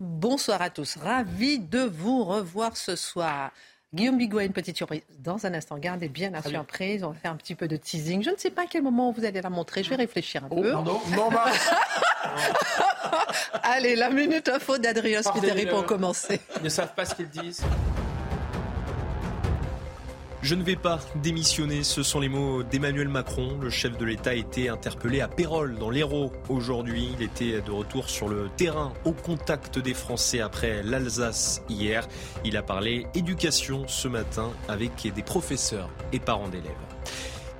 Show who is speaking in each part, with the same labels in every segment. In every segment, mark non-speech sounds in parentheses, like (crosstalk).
Speaker 1: Bonsoir à tous. Ravi de vous revoir ce soir. Guillaume Bigot a une petite surprise. Dans un instant, gardez bien la surprise. On va faire un petit peu de teasing. Je ne sais pas à quel moment vous allez la montrer. Je vais réfléchir un
Speaker 2: Oh,
Speaker 1: peu.
Speaker 2: pardon (laughs) Non, bah,
Speaker 1: Allez, la minute info d'Adrien Spiteri pour
Speaker 2: Pardonnez-le.
Speaker 1: commencer.
Speaker 2: ils ne savent pas ce qu'ils disent.
Speaker 3: Je ne vais pas démissionner, ce sont les mots d'Emmanuel Macron. Le chef de l'État a été interpellé à Pérol, dans l'Hérault, aujourd'hui. Il était de retour sur le terrain, au contact des Français après l'Alsace hier. Il a parlé éducation ce matin avec des professeurs et parents d'élèves.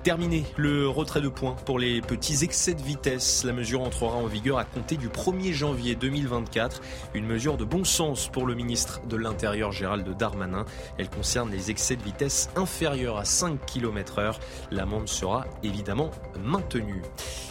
Speaker 3: Terminé le retrait de points pour les petits excès de vitesse. La mesure entrera en vigueur à compter du 1er janvier 2024. Une mesure de bon sens pour le ministre de l'Intérieur Gérald Darmanin. Elle concerne les excès de vitesse inférieurs à 5 km heure. L'amende sera évidemment maintenue.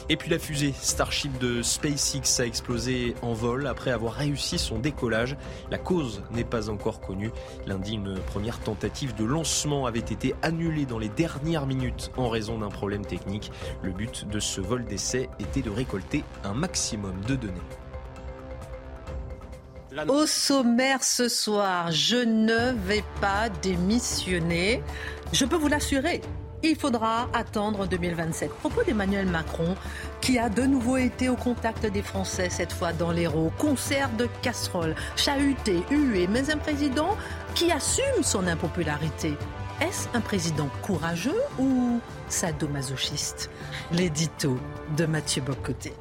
Speaker 3: Et puis la fusée Starship de SpaceX a explosé en vol après avoir réussi son décollage. La cause n'est pas encore connue. Lundi, une première tentative de lancement avait été annulée dans les dernières minutes en raison d'un problème technique. Le but de ce vol d'essai était de récolter un maximum de données.
Speaker 1: Au sommaire ce soir, je ne vais pas démissionner. Je peux vous l'assurer. Il faudra attendre 2027. Propos d'Emmanuel Macron, qui a de nouveau été au contact des Français, cette fois dans l'Hérault. Concert de casseroles, chahuté, hué, mais un président qui assume son impopularité. Est-ce un président courageux ou sadomasochiste? L'édito de Mathieu Bocoté.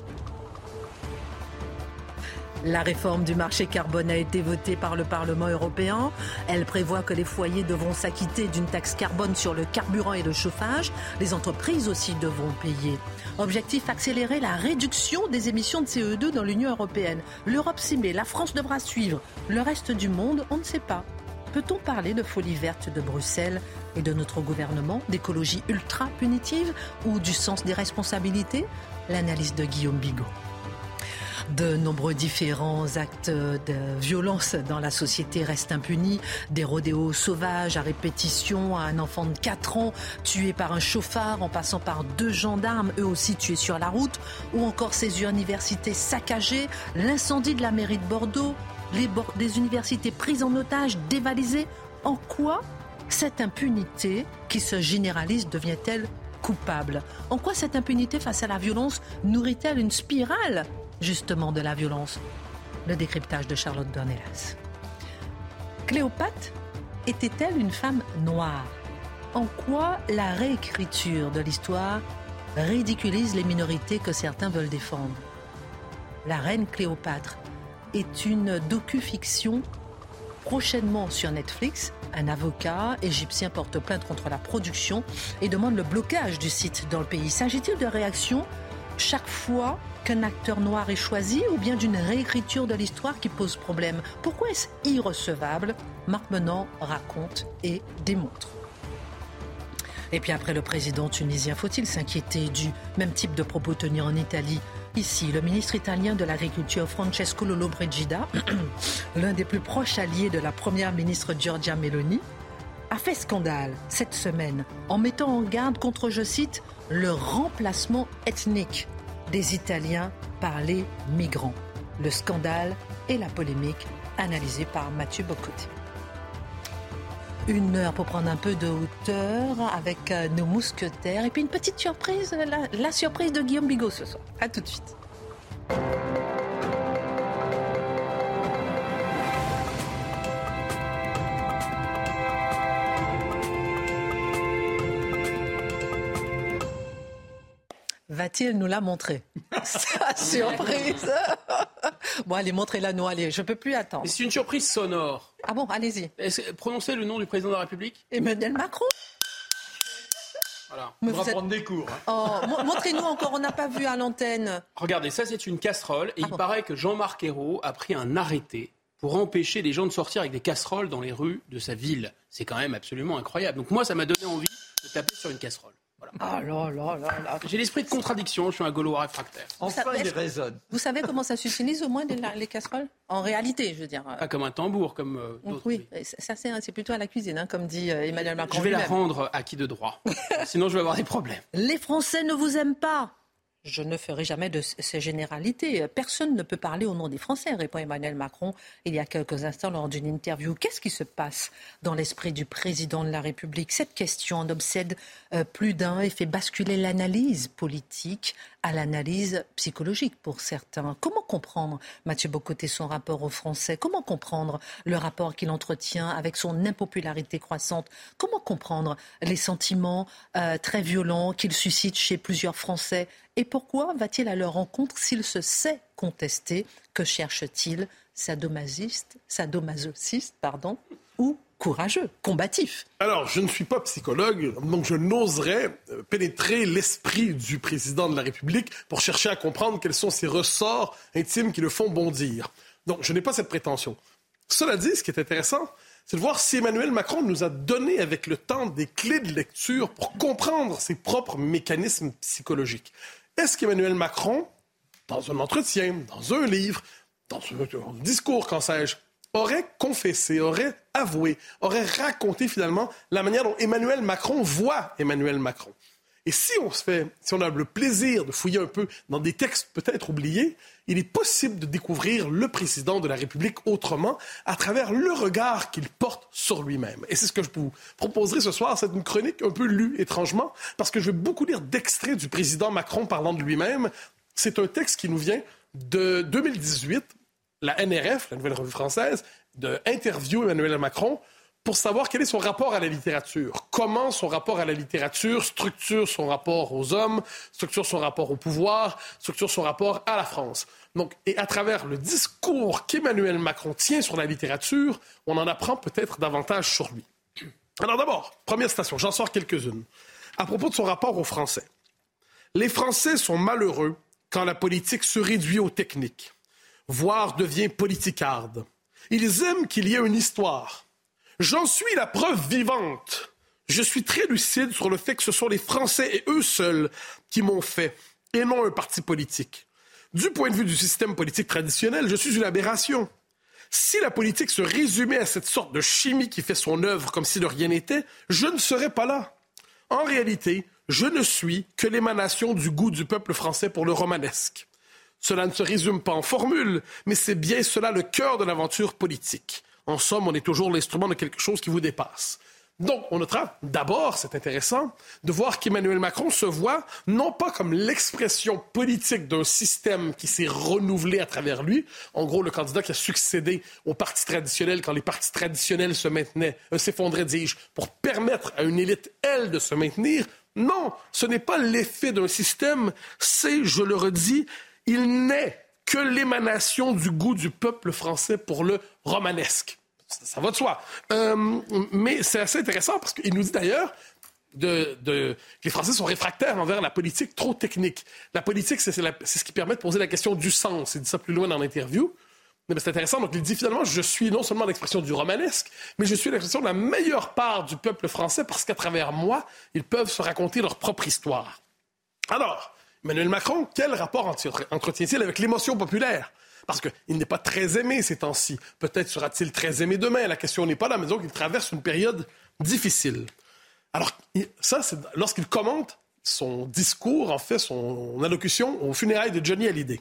Speaker 1: La réforme du marché carbone a été votée par le Parlement européen. Elle prévoit que les foyers devront s'acquitter d'une taxe carbone sur le carburant et le chauffage. Les entreprises aussi devront payer. Objectif accélérer la réduction des émissions de CO2 dans l'Union européenne. L'Europe s'y met, la France devra suivre. Le reste du monde, on ne sait pas. Peut-on parler de folie verte de Bruxelles et de notre gouvernement, d'écologie ultra punitive ou du sens des responsabilités? L'analyse de Guillaume Bigot. De nombreux différents actes de violence dans la société restent impunis. Des rodéos sauvages à répétition, un enfant de 4 ans tué par un chauffard en passant par deux gendarmes, eux aussi tués sur la route, ou encore ces universités saccagées, l'incendie de la mairie de Bordeaux, les des universités prises en otage, dévalisées. En quoi cette impunité qui se généralise devient-elle coupable? En quoi cette impunité face à la violence nourrit-elle une spirale justement de la violence Le décryptage de Charlotte Dornelas. Cléopâtre était-elle une femme noire? En quoi la réécriture de l'histoire ridiculise les minorités que certains veulent défendre? La reine Cléopâtre est une docu-fiction prochainement sur Netflix. Un avocat égyptien porte plainte contre la production et demande le blocage du site dans le pays. S'agit-il de réactions chaque fois qu'un acteur noir est choisi ou bien d'une réécriture de l'histoire qui pose problème. Pourquoi est-ce irrecevable? Marc Menant raconte et démontre. Et puis après le président tunisien, faut-il s'inquiéter du même type de propos tenus en Italie? Ici, le ministre italien de l'Agriculture, Francesco Lollobrigida, (clears throat) l'un des plus proches alliés de la première ministre Giorgia Meloni, a fait scandale cette semaine en mettant en garde contre, je cite, le remplacement ethnique des Italiens par les migrants. Le scandale et la polémique analysés par Mathieu Bocoté. Une heure pour prendre un peu de hauteur avec euh, nos mousquetaires. Et puis une petite surprise, la, la surprise de Guillaume Bigot ce soir. A tout de suite. Va-t-il nous la montrer (laughs) Sa surprise (laughs) Bon, allez, montrez-la nous, allez, je peux plus attendre.
Speaker 2: C'est une surprise sonore.
Speaker 1: Ah bon, allez-y.
Speaker 2: Prononcez le nom du président de la République.
Speaker 1: Emmanuel Macron
Speaker 2: Voilà.
Speaker 4: On va prendre des cours.
Speaker 1: Hein. Oh, montrez-nous encore, on n'a pas vu à l'antenne.
Speaker 2: Regardez, ça c'est une casserole et ah il paraît que Jean-Marc Ayrault a pris un arrêté pour empêcher les gens de sortir avec des casseroles dans les rues de sa ville. C'est quand même absolument incroyable. Donc moi, ça m'a donné envie de taper sur une casserole.
Speaker 1: Ah là là là là.
Speaker 2: J'ai l'esprit de contradiction, je suis un Gaulois réfractaire.
Speaker 4: Enfin, il résonne.
Speaker 1: Vous savez comment ça s'utilise au moins les, casseroles? En réalité, je veux dire.
Speaker 2: Pas comme un tambour, comme euh, d'autres.
Speaker 1: Oui, ça c'est plutôt à la cuisine, hein, comme dit euh, Emmanuel Macron.
Speaker 2: Je vais la rendre à qui de droit. (laughs) Sinon, je vais avoir des problèmes.
Speaker 1: Les Français ne vous aiment pas. Je ne ferai jamais de ces généralités. Personne ne peut parler au nom des Français, répond Emmanuel Macron il y a quelques instants lors d'une interview. Qu'est-ce qui se passe dans l'esprit du président de la République? Cette question en obsède euh, plus d'un et fait basculer l'analyse politique à l'analyse psychologique pour certains. Comment comprendre, Mathieu Bocoté, son rapport aux Français? Comment comprendre le rapport qu'il entretient avec son impopularité croissante? Comment comprendre les sentiments euh, très violents qu'il suscite chez plusieurs Français? Et pourquoi va-t-il à leur rencontre s'il se sait contesté Que cherche-t-il? Sadomasiste, sadomasochiste, pardon, ou courageux, combatif.
Speaker 5: Alors, je ne suis pas psychologue, donc je n'oserais euh, pénétrer l'esprit du président de la République pour chercher à comprendre quels sont ses ressorts intimes qui le font bondir. Donc, je n'ai pas cette prétention. Cela dit, ce qui est intéressant, c'est de voir si Emmanuel Macron nous a donné avec le temps des clés de lecture pour comprendre ses propres mécanismes psychologiques. Est-ce qu'Emmanuel Macron, dans un entretien, dans un livre, dans un discours, qu'en sais-je, aurait confessé, aurait avoué, aurait raconté finalement la manière dont Emmanuel Macron voit Emmanuel Macron. Et si on se fait, si on a le plaisir de fouiller un peu dans des textes peut-être oubliés, il est possible de découvrir le président de la République autrement à travers le regard qu'il porte sur lui-même. Et c'est ce que je vous proposerai ce soir. C'est une chronique un peu lue étrangement parce que je vais beaucoup lire d'extraits du président Macron parlant de lui-même. C'est un texte qui nous vient de 2018 la NRF, la Nouvelle Revue Française, de interview Emmanuel Macron pour savoir quel est son rapport à la littérature. Comment son rapport à la littérature structure son rapport aux hommes, structure son rapport au pouvoir, structure son rapport à la France. Donc, et à travers le discours qu'Emmanuel Macron tient sur la littérature, on en apprend peut-être davantage sur lui. Alors d'abord, première station, j'en sors quelques-unes. À propos de son rapport aux Français. Les Français sont malheureux quand la politique se réduit aux techniques voire devient politicarde. Ils aiment qu'il y ait une histoire. J'en suis la preuve vivante. Je suis très lucide sur le fait que ce sont les Français et eux seuls qui m'ont fait, et non un parti politique. Du point de vue du système politique traditionnel, je suis une aberration. Si la politique se résumait à cette sorte de chimie qui fait son œuvre comme si de rien n'était, je ne serais pas là. En réalité, je ne suis que l'émanation du goût du peuple français pour le romanesque. Cela ne se résume pas en formule, mais c'est bien cela le cœur de l'aventure politique. En somme, on est toujours l'instrument de quelque chose qui vous dépasse. Donc, on notera d'abord, c'est intéressant, de voir qu'Emmanuel Macron se voit non pas comme l'expression politique d'un système qui s'est renouvelé à travers lui, en gros le candidat qui a succédé au parti traditionnel quand les partis traditionnels se maintenaient, euh, s'effondraient, dis-je, pour permettre à une élite, elle, de se maintenir. Non, ce n'est pas l'effet d'un système, c'est, je le redis, il n'est que l'émanation du goût du peuple français pour le romanesque. Ça, va de soi. Euh, mais c'est assez intéressant parce qu'il nous dit d'ailleurs de, que les Français sont réfractaires envers la politique trop technique. La politique, c'est ce qui permet de poser la question du sens. Il dit ça plus loin dans l'interview. Mais c'est intéressant. Donc, il dit finalement, je suis non seulement l'expression du romanesque, mais je suis l'expression de la meilleure part du peuple français parce qu'à travers moi, ils peuvent se raconter leur propre histoire. Alors, Emmanuel Macron, quel rapport entretient-il avec l'émotion populaire? Parce qu'il n'est pas très aimé ces temps-ci. Peut-être sera-t-il très aimé demain. La question n'est pas là, mais disons qu'il traverse une période difficile. Alors, ça, c'est lorsqu'il commente son discours, en fait, son allocution au funérailles de Johnny Hallyday.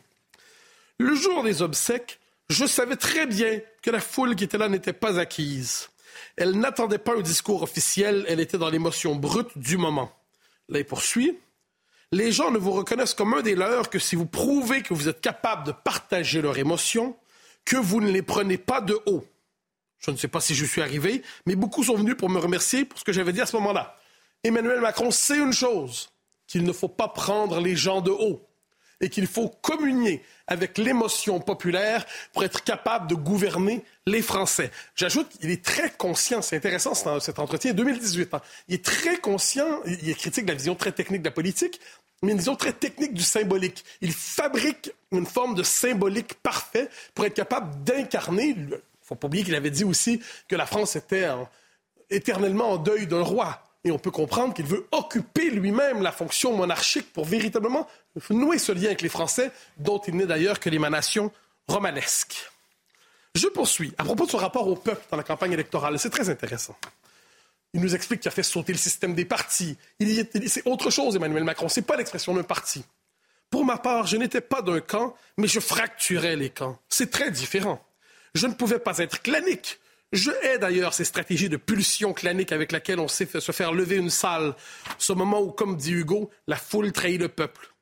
Speaker 5: Le jour des obsèques, je savais très bien que la foule qui était là n'était pas acquise. Elle n'attendait pas un discours officiel, elle était dans l'émotion brute du moment. Là, il poursuit les gens ne vous reconnaissent comme un des leurs que si vous prouvez que vous êtes capable de partager leurs émotions, que vous ne les prenez pas de haut. Je ne sais pas si je suis arrivé, mais beaucoup sont venus pour me remercier pour ce que j'avais dit à ce moment-là. Emmanuel Macron sait une chose, qu'il ne faut pas prendre les gens de haut. et qu'il faut communier avec l'émotion populaire pour être capable de gouverner les Français. J'ajoute qu'il est très conscient, c'est intéressant cet entretien 2018, hein. il est très conscient, il est critique de la vision très technique de la politique, mais une vision très technique du symbolique. Il fabrique une forme de symbolique parfait pour être capable d'incarner. Il faut pas oublier qu'il avait dit aussi que la France était éternellement en deuil d'un roi. Et on peut comprendre qu'il veut occuper lui-même la fonction monarchique pour véritablement nouer ce lien avec les Français, dont il n'est d'ailleurs que l'émanation romanesque. Je poursuis. À propos de son rapport au peuple dans la campagne électorale, c'est très intéressant. Il nous explique qu'il a fait sauter le système des partis. C'est autre chose, Emmanuel Macron. Ce n'est pas l'expression d'un parti. Pour ma part, je n'étais pas d'un camp, mais je fracturais les camps. C'est très différent. Je ne pouvais pas être clanique. Je hais d'ailleurs ces stratégies de pulsion clanique avec laquelle on sait se faire lever une salle, ce moment où, comme dit Hugo, la foule trahit le peuple.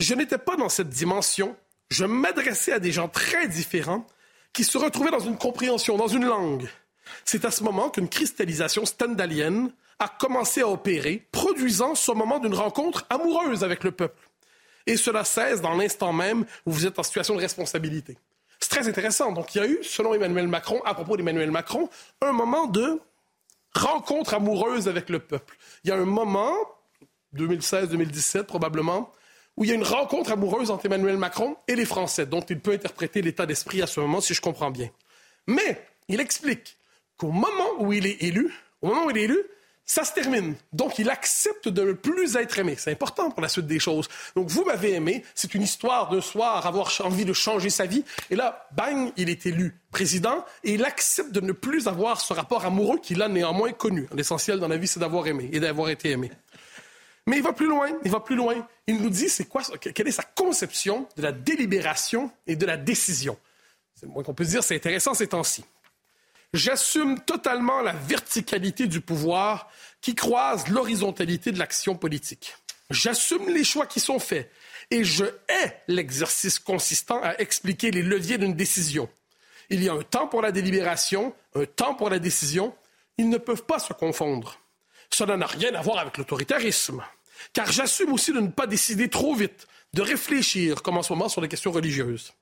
Speaker 5: Je n'étais pas dans cette dimension. Je m'adressais à des gens très différents qui se retrouvaient dans une compréhension, dans une langue. C'est à ce moment qu'une cristallisation stendhalienne a commencé à opérer, produisant ce moment d'une rencontre amoureuse avec le peuple. Et cela cesse dans l'instant même où vous êtes en situation de responsabilité. C'est très intéressant. Donc, il y a eu, selon Emmanuel Macron, à propos d'Emmanuel Macron, un moment de rencontre amoureuse avec le peuple. Il y a un moment, 2016-2017 probablement, où il y a une rencontre amoureuse entre Emmanuel Macron et les Français, dont il peut interpréter l'état d'esprit à ce moment, si je comprends bien. Mais il explique qu'au moment où il est élu, au moment où il est élu, ça se termine. Donc, il accepte de ne plus être aimé. C'est important pour la suite des choses. Donc, vous m'avez aimé. C'est une histoire d'un soir, avoir envie de changer sa vie. Et là, bang, il est élu président et il accepte de ne plus avoir ce rapport amoureux qu'il a néanmoins connu. L'essentiel dans la vie, c'est d'avoir aimé et d'avoir été aimé. Mais il va plus loin, il va plus loin. Il nous dit c'est quoi, quelle est sa conception de la délibération et de la décision. C'est le moins qu'on peut dire, c'est intéressant ces temps-ci. J'assume totalement la verticalité du pouvoir qui croise l'horizontalité de l'action politique. J'assume les choix qui sont faits et je hais l'exercice consistant à expliquer les leviers d'une décision. Il y a un temps pour la délibération, un temps pour la décision. Ils ne peuvent pas se confondre. Cela n'a rien à voir avec l'autoritarisme, car j'assume aussi de ne pas décider trop vite, de réfléchir, comme en ce moment sur les questions religieuses.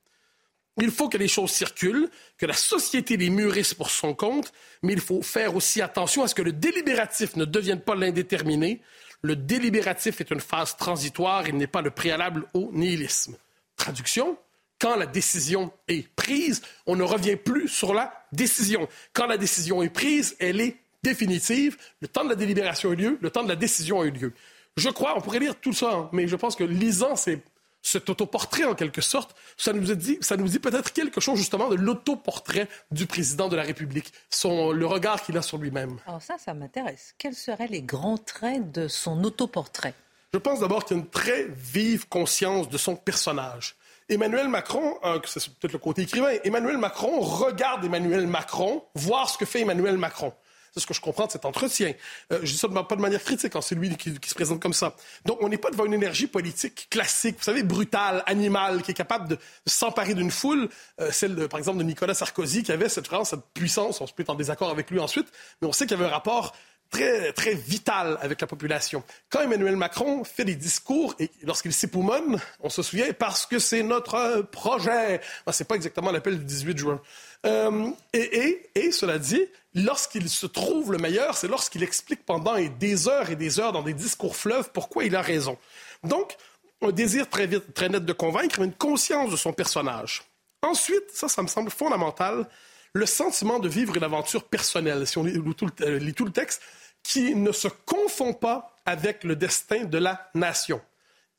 Speaker 5: Il faut que les choses circulent, que la société les mûrisse pour son compte, mais il faut faire aussi attention à ce que le délibératif ne devienne pas l'indéterminé. Le délibératif est une phase transitoire, il n'est pas le préalable au nihilisme. Traduction, quand la décision est prise, on ne revient plus sur la décision. Quand la décision est prise, elle est définitive. Le temps de la délibération a eu lieu, le temps de la décision a eu lieu. Je crois, on pourrait lire tout ça, hein, mais je pense que lisant ces cet autoportrait en quelque sorte, ça nous, dit, ça nous dit peut-être quelque chose justement de l'autoportrait du président de la République, son, le regard qu'il a sur lui-même.
Speaker 1: Alors ça, ça m'intéresse. Quels seraient les grands traits de son autoportrait?
Speaker 5: Je pense d'abord qu'il a une très vive conscience de son personnage. Emmanuel Macron, euh, c'est peut-être le côté écrivain, Emmanuel Macron regarde Emmanuel Macron, voir ce que fait Emmanuel Macron. C'est ce que je comprends de cet entretien. Euh, je dis ça pas de manière critique, hein, c'est lui qui, se présente comme ça. Donc, on n'est pas devant une énergie politique classique, vous savez, brutale, animale, qui est capable de, s'emparer d'une foule. Euh, celle, par exemple, de Nicolas Sarkozy, qui avait cette, cette puissance. On se peut être en désaccord avec lui ensuite, mais on sait qu'il y avait un rapport très, très vital avec la population. Quand Emmanuel Macron fait des discours et lorsqu'il s'époumonne, on se souvient parce que c'est notre projet. Ce c'est pas exactement l'appel du 18 juin. Euh, et, cela dit, lorsqu'il se trouve le meilleur, c'est lorsqu'il explique pendant des heures et des heures dans des discours fleuves pourquoi il a raison. Donc, un désir très, net de convaincre, mais une conscience de son personnage. Ensuite, ça, ça me semble fondamental, le sentiment de vivre une aventure personnelle, si on euh, lit tout le texte, qui ne se confond pas avec le destin de la nation.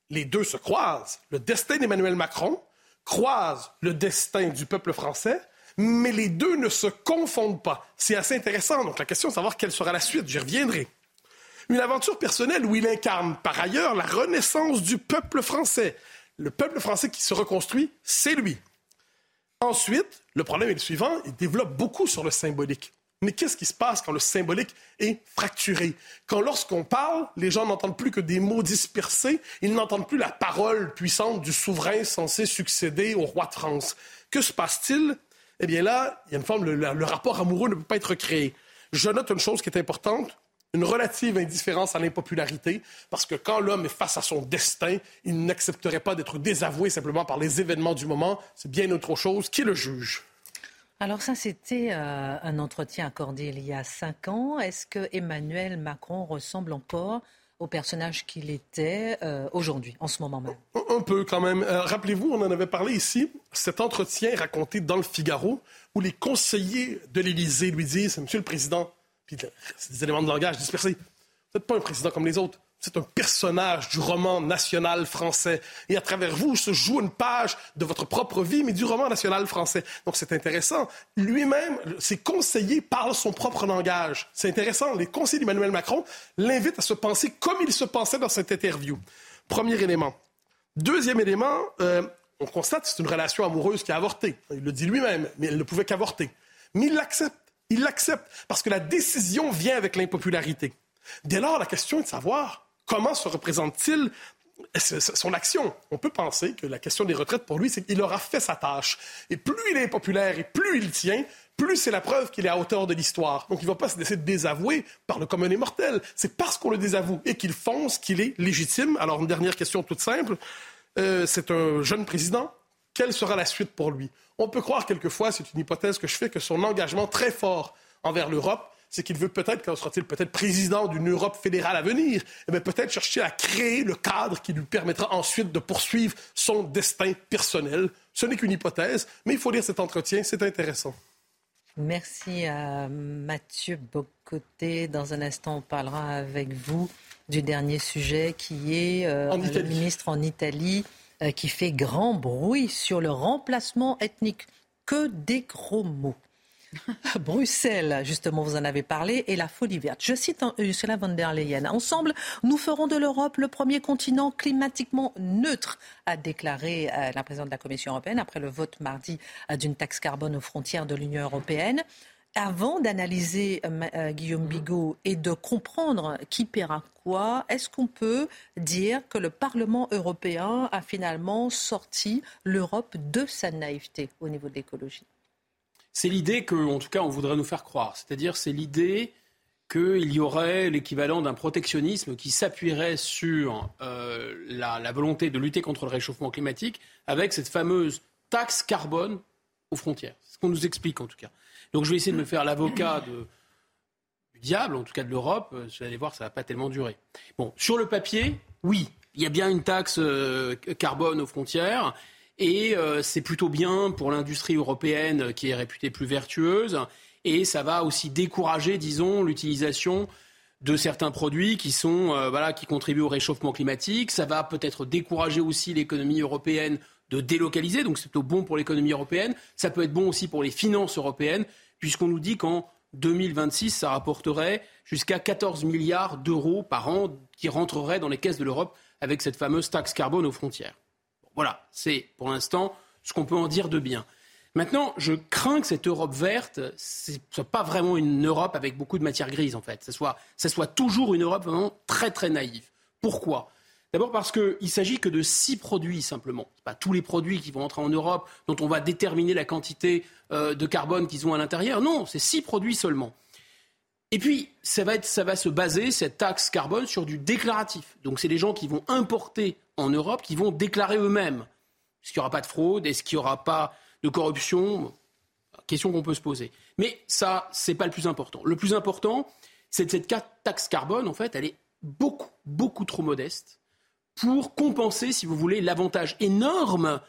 Speaker 5: Les deux se croisent. Le destin d'Emmanuel Macron croise le destin du peuple français, mais les deux ne se confondent pas. C'est assez intéressant. Donc la question est de savoir quelle sera la suite. J'y reviendrai. Une aventure personnelle où il incarne par ailleurs la renaissance du peuple français. Le peuple français qui se reconstruit, c'est lui. Ensuite, le problème est le suivant, il développe beaucoup sur le symbolique. Mais qu'est-ce qui se passe quand le symbolique est fracturé? Quand lorsqu'on parle, les gens n'entendent plus que des mots dispersés, ils n'entendent plus la parole puissante du souverain censé succéder au roi de France. Que se passe-t-il? Eh bien là, il y a une forme, le, rapport amoureux ne peut pas être créé. Je note une chose qui est importante. une relative indifférence à l'impopularité, parce que quand l'homme est face à son destin, il n'accepterait pas d'être désavoué simplement par les événements du moment. C'est bien autre chose. Qui le juge?
Speaker 1: Alors ça, c'était euh, un entretien accordé il y a cinq ans. Est-ce que Emmanuel Macron ressemble encore au personnage qu'il était euh, aujourd'hui, en ce moment même
Speaker 5: Un peu quand même. Euh, rappelez-vous, on en avait parlé ici, cet entretien raconté dans le Figaro, où les conseillers de l'Élysée lui disent, Monsieur le Président, puis des éléments de langage dispersés, vous n'êtes pas un président comme les autres. C'est un personnage du roman national français. Et à travers vous se joue une page de votre propre vie, mais du roman national français. Donc c'est intéressant. Lui-même, ses conseillers parlent son propre langage. C'est intéressant. Les conseillers d'Emmanuel Macron l'invitent à se penser comme il se pensait dans cette interview. Premier élément. Deuxième élément, euh, on constate que c'est une relation amoureuse qui a avorté. Il le dit lui-même, mais elle ne pouvait qu'avorter. Mais il l'accepte. Il l'accepte parce que la décision vient avec l'impopularité. Dès lors, la question est de savoir comment se représente-t-il son action? On peut penser que la question des retraites, pour lui, c'est qu'il aura fait sa tâche. Et plus il est populaire et plus il tient, plus c'est la preuve qu'il est à hauteur de l'histoire. Donc il ne va pas se laisser désavouer par le commun des mortels. C'est parce qu'on le désavoue et qu'il fonce qu'il est légitime. Alors une dernière question toute simple. Euh, c'est un jeune président. Quelle sera la suite pour lui? On peut croire quelquefois, c'est une hypothèse que je fais, que son engagement très fort envers l'Europe c'est qu'il veut peut-être, quand sera-t-il peut-être président d'une Europe fédérale à venir, eh peut-être chercher à créer le cadre qui lui permettra ensuite de poursuivre son destin personnel. Ce n'est qu'une hypothèse, mais il faut lire cet entretien, c'est intéressant.
Speaker 1: Merci à Mathieu Bocoté. Dans un instant, on parlera avec vous du dernier sujet qui est euh, le ministre en Italie euh, qui fait grand bruit sur le remplacement ethnique. Que des gros mots. (laughs) Bruxelles, justement, vous en avez parlé, et la folie verte. Je cite Ursula von der Leyen. Ensemble, nous ferons de l'Europe le premier continent climatiquement neutre, a déclaré euh, la présidente de la Commission européenne après le vote mardi euh, d'une taxe carbone aux frontières de l'Union européenne. Avant d'analyser euh, Guillaume Bigot et de comprendre qui paiera quoi, est-ce qu'on peut dire que le Parlement européen a finalement sorti l'Europe de sa naïveté au niveau de l'écologie?
Speaker 2: C'est l'idée que, en tout cas, on voudrait nous faire croire. C'est-à-dire, c'est l'idée qu'il y aurait l'équivalent d'un protectionnisme qui s'appuierait sur euh, la, volonté de lutter contre le réchauffement climatique avec cette fameuse taxe carbone aux frontières. C'est ce qu'on nous explique en tout cas. Donc je vais essayer de me faire l'avocat du diable, en tout cas de l'Europe. Vous allez voir, ça va pas tellement durer. Bon, sur le papier, oui, il y a bien une taxe euh, carbone aux frontières. Et euh, c'est plutôt bien pour l'industrie européenne qui est réputée plus vertueuse. Et ça va aussi décourager, disons, l'utilisation de certains produits qui sont euh, voilà qui contribuent au réchauffement climatique. Ça va peut-être décourager aussi l'économie européenne de délocaliser, donc c'est plutôt bon pour l'économie européenne. Ça peut être bon aussi pour les finances européennes, puisqu'on nous dit qu'en 2026, ça rapporterait jusqu'à 14 milliards d'euros par an qui rentreraient dans les caisses de l'Europe avec cette fameuse taxe carbone aux frontières. Voilà, c'est pour l'instant ce qu'on peut en dire de bien. Maintenant, je crains que cette Europe verte ne soit pas vraiment une Europe avec beaucoup de matière grise, en fait. Ce soit, soit toujours une Europe vraiment très, très naïve. Pourquoi? D'abord parce qu'il ne s'agit que de six produits simplement. Ce pas tous les produits qui vont entrer en Europe dont on va déterminer la quantité euh, de carbone qu'ils ont à l'intérieur. Non, c'est six produits seulement. Et puis, ça va, se baser, cette taxe carbone, sur du déclaratif. Donc, c'est les gens qui vont importer en Europe qui vont déclarer eux-mêmes. Est-ce qu'il n'y aura pas de fraude? Est-ce qu'il n'y aura pas de corruption? Question qu'on peut se poser. Mais ça, ce n'est pas le plus important. Le plus important, c'est que cette taxe carbone, en fait, elle est beaucoup, beaucoup trop modeste pour compenser, si vous voulez, l'avantage énorme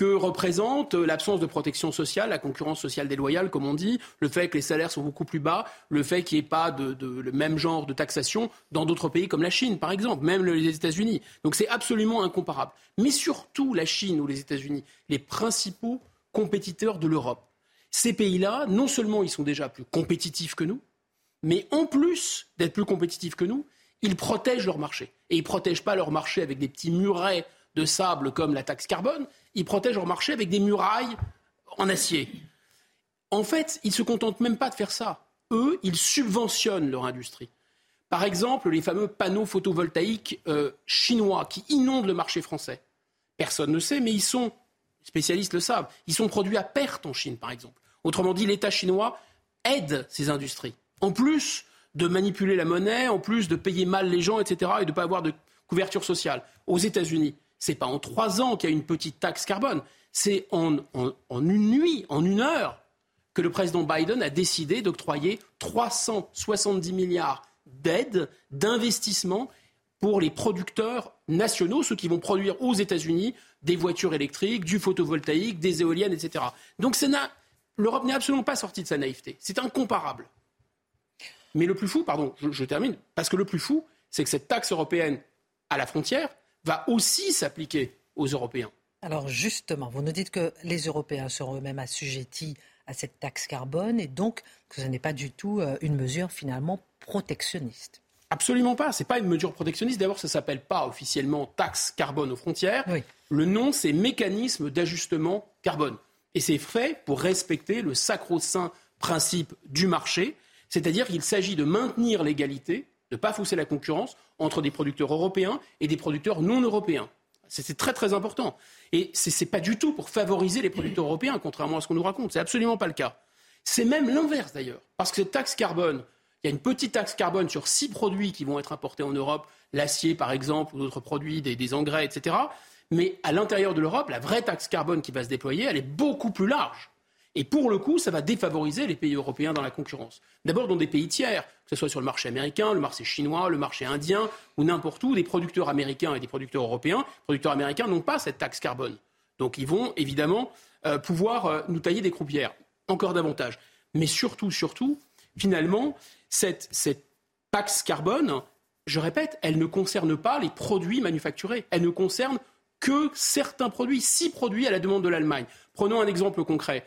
Speaker 2: que représente l'absence de protection sociale, la concurrence sociale déloyale, comme on dit, le fait que les salaires sont beaucoup plus bas, le fait qu'il n'y ait pas de, le même genre de taxation dans d'autres pays comme la Chine, par exemple, même les États-Unis. Donc c'est absolument incomparable. Mais surtout la Chine ou les États-Unis, les principaux compétiteurs de l'Europe. Ces pays-là, non seulement ils sont déjà plus compétitifs que nous, mais en plus d'être plus compétitifs que nous, ils protègent leur marché. Et ils ne protègent pas leur marché avec des petits murets de sable comme la taxe carbone, ils protègent leur marché avec des murailles en acier. En fait, ils ne se contentent même pas de faire ça. Eux, ils subventionnent leur industrie. Par exemple, les fameux panneaux photovoltaïques euh, chinois qui inondent le marché français. Personne ne sait, mais ils sont, les spécialistes le savent, ils sont produits à perte en Chine, par exemple. Autrement dit, l'État chinois aide ces industries. En plus de manipuler la monnaie, en plus de payer mal les gens, etc., et de ne pas avoir de couverture sociale. Aux États-Unis, c'est pas en trois ans qu'il y a une petite taxe carbone, c'est en, une nuit, en une heure, que le président Biden a décidé d'octroyer 370 milliards d'aides, d'investissements pour les producteurs nationaux, ceux qui vont produire aux États-Unis des voitures électriques, du photovoltaïque, des éoliennes, etc. Donc l'Europe n'est absolument pas sortie de sa naïveté. C'est incomparable. Mais le plus fou, pardon, je, termine, parce que le plus fou, c'est que cette taxe européenne à la frontière va aussi s'appliquer aux Européens.
Speaker 1: Alors justement, vous nous dites que les Européens seront eux-mêmes assujettis à cette taxe carbone et donc que ce n'est pas du tout euh, une mesure finalement protectionniste.
Speaker 2: Absolument pas. Ce n'est pas une mesure protectionniste. D'abord, ça ne s'appelle pas officiellement taxe carbone aux frontières. Le nom, c'est mécanisme d'ajustement carbone. Et c'est fait pour respecter le sacro-saint principe du marché, c'est-à-dire qu'il s'agit de maintenir l'égalité, ne pas fausser la concurrence entre des producteurs européens et des producteurs non européens. C'est très très important. Et ce n'est pas du tout pour favoriser les producteurs européens, contrairement à ce qu'on nous raconte. Ce n'est absolument pas le cas. C'est même l'inverse d'ailleurs. Parce que cette taxe carbone, il y a une petite taxe carbone sur six produits qui vont être importés en Europe, l'acier par exemple, ou d'autres produits, des, engrais, etc. Mais à l'intérieur de l'Europe, la vraie taxe carbone qui va se déployer, elle est beaucoup plus large. Et pour le coup, ça va défavoriser les pays européens dans la concurrence. D'abord dans des pays tiers, que ce soit sur le marché américain, le marché chinois, le marché indien ou n'importe où, des producteurs américains et des producteurs européens. Producteurs américains n'ont pas cette taxe carbone. Donc ils vont évidemment euh, pouvoir euh, nous tailler des croupières, encore davantage. Mais surtout, surtout, finalement, cette taxe carbone, je répète, elle ne concerne pas les produits manufacturés. Elle ne concerne que certains produits, six produits à la demande de l'Allemagne. Prenons un exemple concret.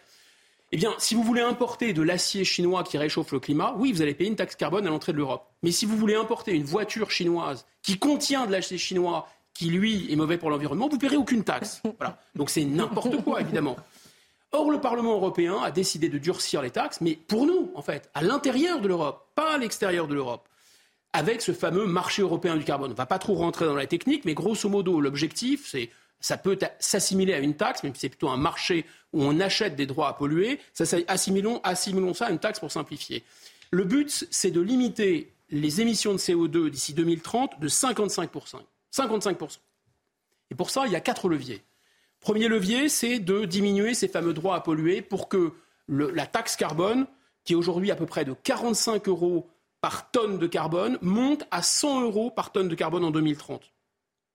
Speaker 2: Eh bien, si vous voulez importer de l'acier chinois qui réchauffe le climat, oui, vous allez payer une taxe carbone à l'entrée de l'Europe. Mais si vous voulez importer une voiture chinoise qui contient de l'acier chinois qui, lui, est mauvais pour l'environnement, vous ne paierez aucune taxe. (laughs) Voilà. Donc c'est n'importe quoi, évidemment. Or, le Parlement européen a décidé de durcir les taxes, mais pour nous, en fait, à l'intérieur de l'Europe, pas à l'extérieur de l'Europe, avec ce fameux marché européen du carbone. On ne va pas trop rentrer dans la technique, mais grosso modo, l'objectif, c'est ça peut s'assimiler à une taxe, même si c'est plutôt un marché où on achète des droits à polluer. Ça, assimilons, assimilons ça à une taxe pour simplifier. Le but, c'est de limiter les émissions de CO2 d'ici 2030 de 55%. 55%. Et pour ça, il y a quatre leviers. Premier levier, c'est de diminuer ces fameux droits à polluer pour que la taxe carbone, qui est aujourd'hui à peu près de 45 euros par tonne de carbone, monte à 100 euros par tonne de carbone en 2030.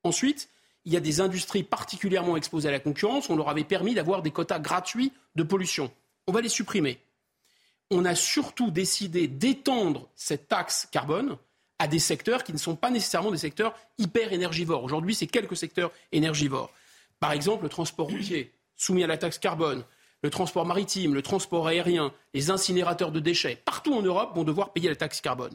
Speaker 2: Ensuite, il y a des industries particulièrement exposées à la concurrence. On leur avait permis d'avoir des quotas gratuits de pollution. On va les supprimer. On a surtout décidé d'étendre cette taxe carbone à des secteurs qui ne sont pas nécessairement des secteurs hyper énergivores. Aujourd'hui, c'est quelques secteurs énergivores. Par exemple, le transport routier, soumis à la taxe carbone, le transport maritime, le transport aérien, les incinérateurs de déchets, partout en Europe vont devoir payer la taxe carbone.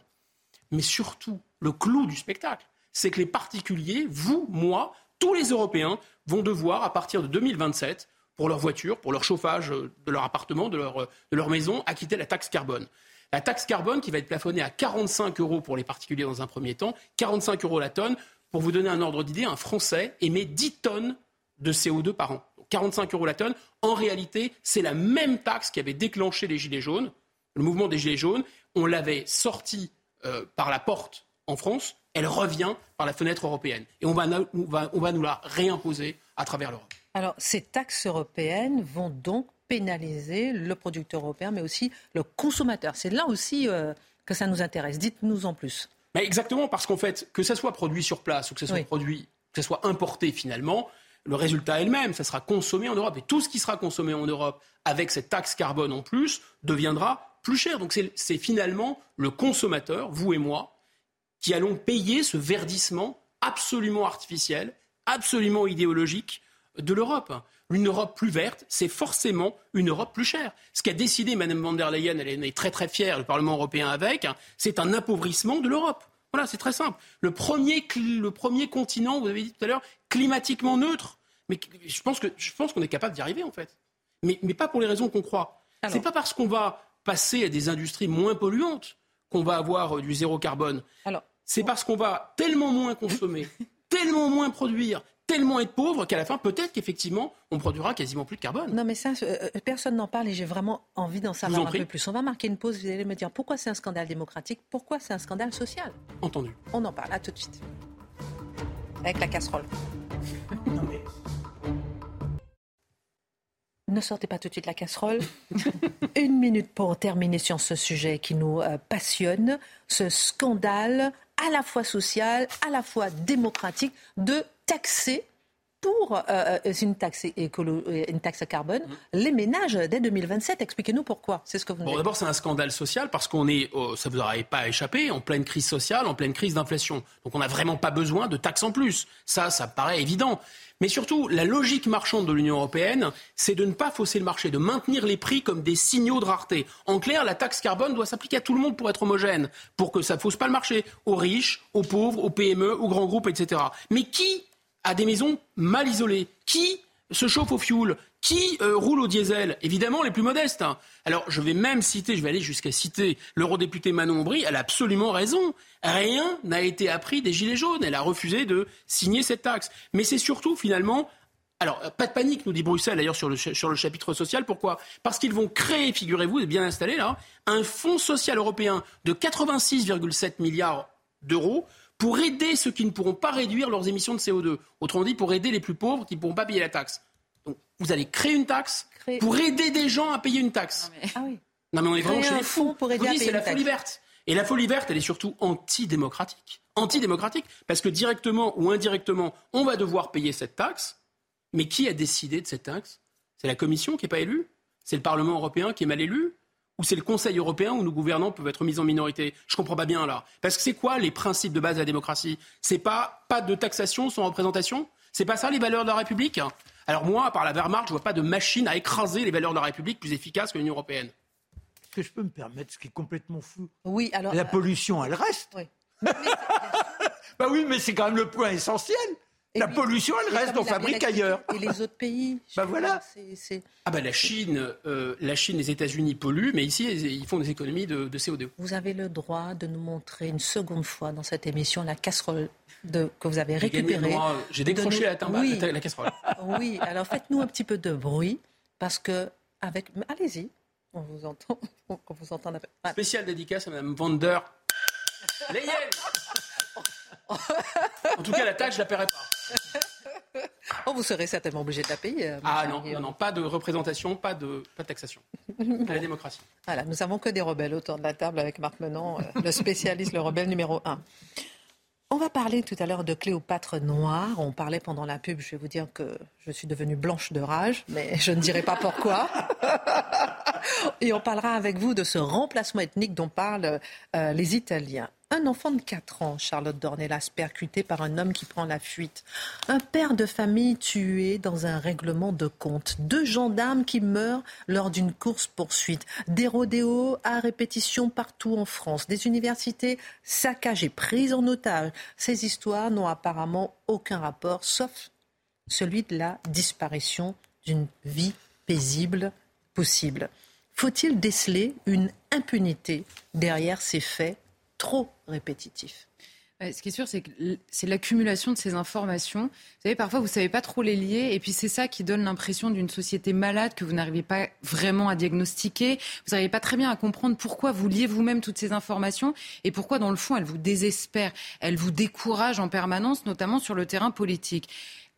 Speaker 2: Mais surtout, le clou du spectacle, c'est que les particuliers, vous, moi, tous les Européens vont devoir, à partir de 2027, pour leur voiture, pour leur chauffage euh, de leur appartement, de leur, euh, de leur maison, acquitter la taxe carbone. La taxe carbone qui va être plafonnée à 45 euros pour les particuliers dans un premier temps, 45 euros la tonne. Pour vous donner un ordre d'idée, un Français émet 10 tonnes de CO2 par an. 45 euros la tonne. En réalité, c'est la même taxe qui avait déclenché les Gilets jaunes, le mouvement des Gilets jaunes. On l'avait sorti euh, par la porte en France elle revient par la fenêtre européenne. Et on va, on va, nous la réimposer à travers l'Europe.
Speaker 1: Alors, ces taxes européennes vont donc pénaliser le producteur européen, mais aussi le consommateur. C'est là aussi euh, que ça nous intéresse. Dites-nous en plus.
Speaker 2: exactement, parce qu'en fait, que ça soit produit sur place ou que ça soit produit, que ça soit importé finalement, le résultat est le même. Ça sera consommé en Europe. Et tout ce qui sera consommé en Europe avec cette taxe carbone en plus deviendra plus cher. Donc c'est finalement le consommateur, vous et moi, qui allons payer ce verdissement absolument artificiel, absolument idéologique de l'Europe. Une Europe plus verte, c'est forcément une Europe plus chère. Ce qu'a décidé Mme von der Leyen, elle est très très fière, le Parlement européen avec, hein, c'est un appauvrissement de l'Europe. Voilà, c'est très simple. Le premier, le premier continent, vous avez dit tout à l'heure, climatiquement neutre. Mais je pense qu'on est capable d'y arriver en fait. Mais, mais, pas pour les raisons qu'on croit. C'est pas parce qu'on va passer à des industries moins polluantes qu'on va avoir euh, du zéro carbone. Alors, c'est parce qu'on va tellement moins consommer, (laughs) tellement moins produire, tellement être pauvre qu'à la fin, peut-être qu'effectivement, on produira quasiment plus de carbone.
Speaker 1: Non, mais ça, euh, euh, personne n'en parle et j'ai vraiment envie d'en savoir un peu plus. On va marquer une pause. Vous allez me dire pourquoi c'est un scandale démocratique, pourquoi c'est un scandale social.
Speaker 2: Entendu.
Speaker 1: On en parle. À tout de suite. Avec la casserole. non, mais... Ne sortez pas tout de suite la casserole. (laughs) Une minute pour terminer sur ce sujet qui nous euh, passionne, ce scandale à la fois social, à la fois démocratique, de taxer pour euh, euh, une, taxe écolo, une taxe carbone les ménages dès 2027. Expliquez-nous pourquoi. C'est ce que vous
Speaker 2: bon, D'abord, c'est un scandale social parce qu'on est, oh, ça vous aurait pas échappé, en pleine crise sociale, en pleine crise d'inflation. Donc on n'a vraiment pas besoin de taxes en plus. Ça, ça paraît évident. Mais surtout, la logique marchande de l'Union européenne, c'est de ne pas fausser le marché, de maintenir les prix comme des signaux de rareté. En clair, la taxe carbone doit s'appliquer à tout le monde pour être homogène, pour que ça ne fausse pas le marché, aux riches, aux pauvres, aux PME, aux grands groupes, etc. Mais qui a des maisons mal isolées Qui se chauffe au fioul qui euh, roule au diesel Évidemment, les plus modestes. Hein. Alors, je vais même citer, je vais aller jusqu'à citer l'eurodéputée Manon Aubry, elle a absolument raison. Rien n'a été appris des Gilets jaunes. Elle a refusé de signer cette taxe. Mais c'est surtout, finalement, alors, pas de panique, nous dit Bruxelles d'ailleurs sur le, chapitre social. Pourquoi? Parce qu'ils vont créer, figurez-vous, bien installé là, un fonds social européen de 86,7 milliards d'euros pour aider ceux qui ne pourront pas réduire leurs émissions de CO2. Autrement dit, pour aider les plus pauvres qui ne pourront pas payer la taxe. Donc, vous allez créer une taxe pour aider des gens à payer une taxe. Non mais, ah oui. non, mais on est vraiment chez les fous. Pour aider c'est la folie verte. Et la folie verte, elle est surtout antidémocratique. Antidémocratique, parce que directement ou indirectement, on va devoir payer cette taxe. Mais qui a décidé de cette taxe? C'est la Commission qui n'est pas élue? C'est le Parlement européen qui est mal élu? Ou c'est le Conseil européen où nos gouvernants peuvent être mis en minorité Je ne comprends pas bien là. Parce que c'est quoi les principes de base de la démocratie? C'est pas pas de taxation sans représentation? C'est pas ça les valeurs de la République? Alors moi, par la Wehrmacht, je vois pas de machine à écraser les valeurs de la République plus efficace que l'Union européenne.
Speaker 4: Est-ce que je peux me permettre ce qui est complètement fou?
Speaker 1: Oui, alors
Speaker 4: la euh, pollution, elle reste. Oui. (laughs) bah oui, mais c'est quand même le point essentiel la pollution, elle reste, on fabrique ailleurs.
Speaker 1: Et les autres pays (laughs)
Speaker 4: Bah voilà.
Speaker 2: Ah bah la Chine, euh, la Chine, les États-Unis polluent, mais ici ils font des économies de, CO2.
Speaker 1: Vous avez le droit de nous montrer une seconde fois dans cette émission la casserole de, que vous avez récupérée.
Speaker 2: J'ai décroché la, oui. la casserole. (laughs)
Speaker 1: Oui, alors faites-nous un petit peu de bruit parce que avec, allez-y, on vous entend, (laughs) on vous entend.
Speaker 2: Spécial dédicace à Mme Vander. (laughs) en tout cas, la taxe, je la paierai pas. (laughs)
Speaker 1: Oh, vous serez certainement obligé de la payer. Euh,
Speaker 2: ah non, non, non, pas de représentation, pas de, pas de taxation. (laughs) À la démocratie.
Speaker 1: Voilà, nous avons que des rebelles autour de la table avec Marc Menon, euh, le spécialiste, le rebelle numéro un. On va parler tout à l'heure de Cléopâtre noire. On parlait pendant la pub, je vais vous dire que je suis devenue blanche de rage, mais je ne dirai pas pourquoi. Et on parlera avec vous de ce remplacement ethnique dont parlent euh, les Italiens. Un enfant de 4 ans, Charlotte Dornelas, percuté par un homme qui prend la fuite. Un père de famille tué dans un règlement de compte. Deux gendarmes qui meurent lors d'une course-poursuite. Des rodéos à répétition partout en France. Des universités saccagées, prises en otage. Ces histoires n'ont apparemment aucun rapport, sauf celui de la disparition d'une vie paisible possible. Faut-il déceler une impunité derrière ces faits trop répétitif.
Speaker 6: Ce qui est sûr, c'est que c'est l'accumulation de ces informations. Vous savez, parfois, vous ne savez pas trop les lier, et puis c'est ça qui donne l'impression d'une société malade que vous n'arrivez pas vraiment à diagnostiquer. Vous n'arrivez pas très bien à comprendre pourquoi vous liez vous-même toutes ces informations et pourquoi, dans le fond, elles vous désespèrent, elles vous découragent en permanence, notamment sur le terrain politique.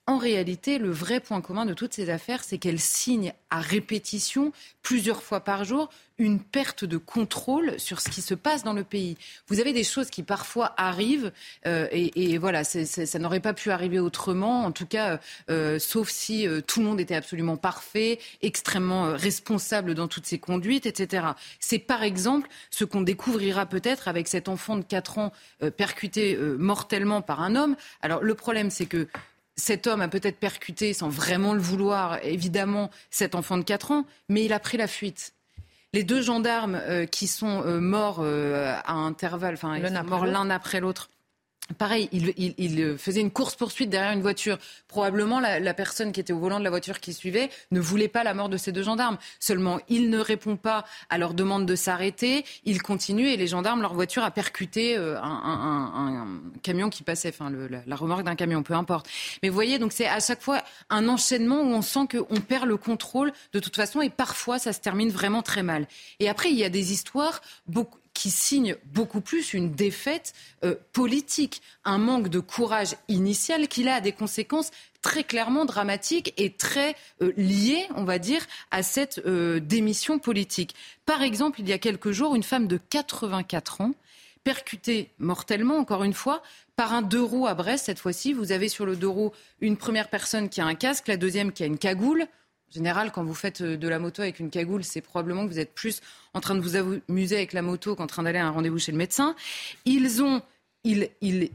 Speaker 6: En réalité, le vrai point commun de toutes ces affaires, c'est qu'elles signent à répétition, plusieurs fois par jour, une perte de contrôle sur ce qui se passe dans le pays. Vous avez des choses qui parfois arrivent, euh, et, voilà, ça n'aurait pas pu arriver autrement, en tout cas, euh, sauf si euh, tout le monde était absolument parfait, extrêmement responsable dans toutes ses conduites, etc. C'est par exemple ce qu'on découvrira peut-être avec cet enfant de 4 ans percuté mortellement par un homme. Alors le problème, c'est que cet homme a peut-être percuté, sans vraiment le vouloir, évidemment, cet enfant de 4 ans, mais il a pris la fuite. Les deux gendarmes euh, qui sont euh, morts euh, à intervalles, enfin, morts l'un après l'autre, Pareil, il, faisait une course-poursuite derrière une voiture. Probablement, la, personne qui était au volant de la voiture qui suivait ne voulait pas la mort de ces deux gendarmes. Seulement, il ne répond pas à leur demande de s'arrêter. Il continue et les gendarmes, leur voiture a percuté euh, un, camion qui passait, enfin la, remorque d'un camion, peu importe. Mais vous voyez, donc c'est à chaque fois un enchaînement où on sent qu'on perd le contrôle de toute façon et parfois ça se termine vraiment très mal. Et après, il y a des histoires beaucoup qui signe beaucoup plus une défaite euh, politique, un manque de courage initial qui a des conséquences très clairement dramatiques et très euh, liées, on va dire, à cette euh, démission politique. Par exemple, il y a quelques jours, une femme de 84 ans percutée mortellement, encore une fois, par un deux roues à Brest. Cette fois-ci, vous avez sur le deux roues une première personne qui a un casque, la deuxième qui a une cagoule. Général, quand vous faites euh, de la moto avec une cagoule, c'est probablement que vous êtes plus en train de vous amuser avec la moto qu'en train d'aller à un rendez-vous chez le médecin. Ils ont, ils,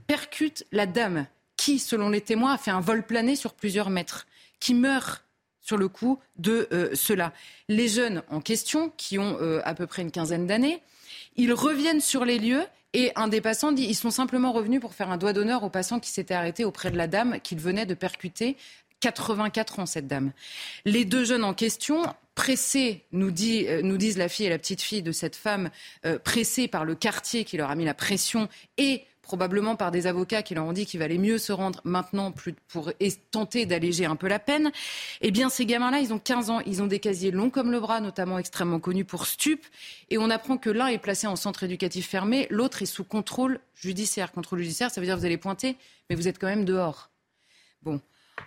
Speaker 6: percutent la dame qui, selon les témoins, a fait un vol plané sur plusieurs mètres, qui meurt sur le coup de euh, cela. Les jeunes en question, qui ont euh, à peu près une quinzaine d'années, ils reviennent sur les lieux et un des passants dit ils sont simplement revenus pour faire un doigt d'honneur au passant qui s'était arrêté auprès de la dame qu'ils venaient de percuter 84 ans, cette dame. Les deux jeunes en question, pressés, euh, nous disent la fille et la petite fille de cette femme, euh, pressés par le quartier qui leur a mis la pression et probablement par des avocats qui leur ont dit qu'il valait mieux se rendre maintenant pour tenter d'alléger un peu la peine. Eh bien, ces gamins-là, ils ont 15 ans, ils ont des casiers longs comme le bras, notamment extrêmement connus pour stup. Et on apprend que l'un est placé en centre éducatif fermé, l'autre est sous contrôle judiciaire. Contrôle judiciaire, ça veut dire que vous allez pointer, mais vous êtes quand même dehors. Bon.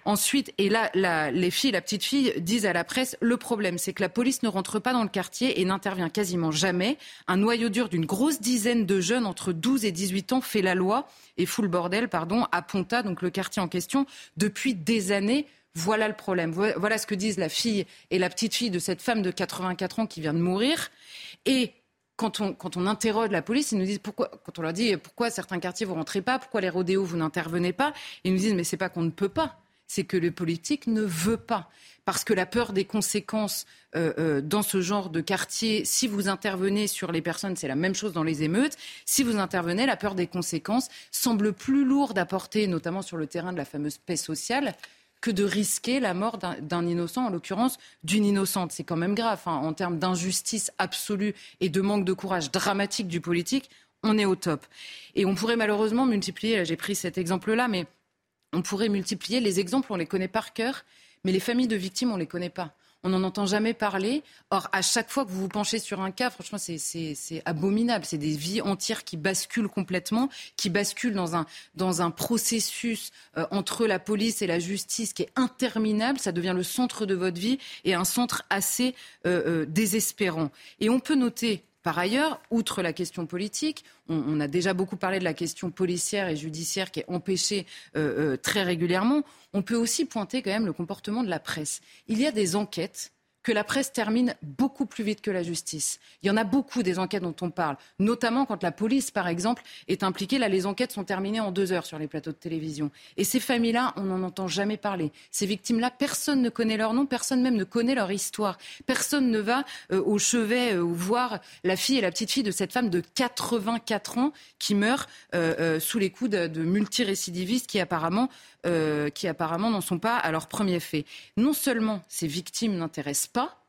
Speaker 6: Ensuite, et là, les filles, la petite fille disent à la presse, le problème, c'est que la police ne rentre pas dans le quartier et n'intervient quasiment jamais. Un noyau dur d'une grosse dizaine de jeunes entre 12 et 18 ans fait la loi et fout le bordel, pardon, à Ponta, donc le quartier en question, depuis des années. Voilà le problème. Voilà ce que disent la fille et la petite fille de cette femme de 84 ans qui vient de mourir. Et quand on, quand on, interroge la police, ils nous disent pourquoi, quand on leur dit pourquoi certains quartiers vous rentrez pas, pourquoi les rodéos vous n'intervenez pas, ils nous disent mais c'est pas qu'on ne peut pas, c'est que le politique ne veut pas. Parce que la peur des conséquences euh, euh, dans ce genre de quartier, si vous intervenez sur les personnes, c'est la même chose dans les émeutes. Si vous intervenez, la peur des conséquences semble plus lourde à porter, notamment sur le terrain de la fameuse paix sociale, que de risquer la mort d'un innocent, en l'occurrence d'une innocente. C'est quand même grave. Hein. En termes d'injustice absolue et de manque de courage dramatique du politique, on est au top. Et on pourrait malheureusement multiplier, j'ai pris cet exemple-là, mais on pourrait multiplier. Les exemples, on les connaît par cœur, mais les familles de victimes, on ne les connaît pas. On n'en entend jamais parler. Or, à chaque fois que vous vous penchez sur un cas, franchement, c'est abominable. C'est des vies entières qui basculent complètement, qui basculent dans un, dans un processus euh, entre la police et la justice qui est interminable. Ça devient le centre de votre vie et un centre assez euh, euh, désespérant. Et on peut noter par ailleurs, outre la question politique, on, a déjà beaucoup parlé de la question policière et judiciaire qui est empêchée euh, euh, très régulièrement. On peut aussi pointer quand même le comportement de la presse. Il y a des enquêtes que la presse termine beaucoup plus vite que la justice. Il y en a beaucoup des enquêtes dont on parle, notamment quand la police, par exemple, est impliquée. Là, les enquêtes sont terminées en deux heures sur les plateaux de télévision. Et ces familles-là, on n'en entend jamais parler. Ces victimes-là, personne ne connaît leur nom, personne même ne connaît leur histoire. Personne ne va euh, au chevet euh, voir la fille et la petite fille de cette femme de 84 ans qui meurt euh, sous les coups de, de multirécidivistes qui apparemment euh, qui apparemment n'en sont pas à leur premier fait. Non seulement ces victimes n'intéressent pas,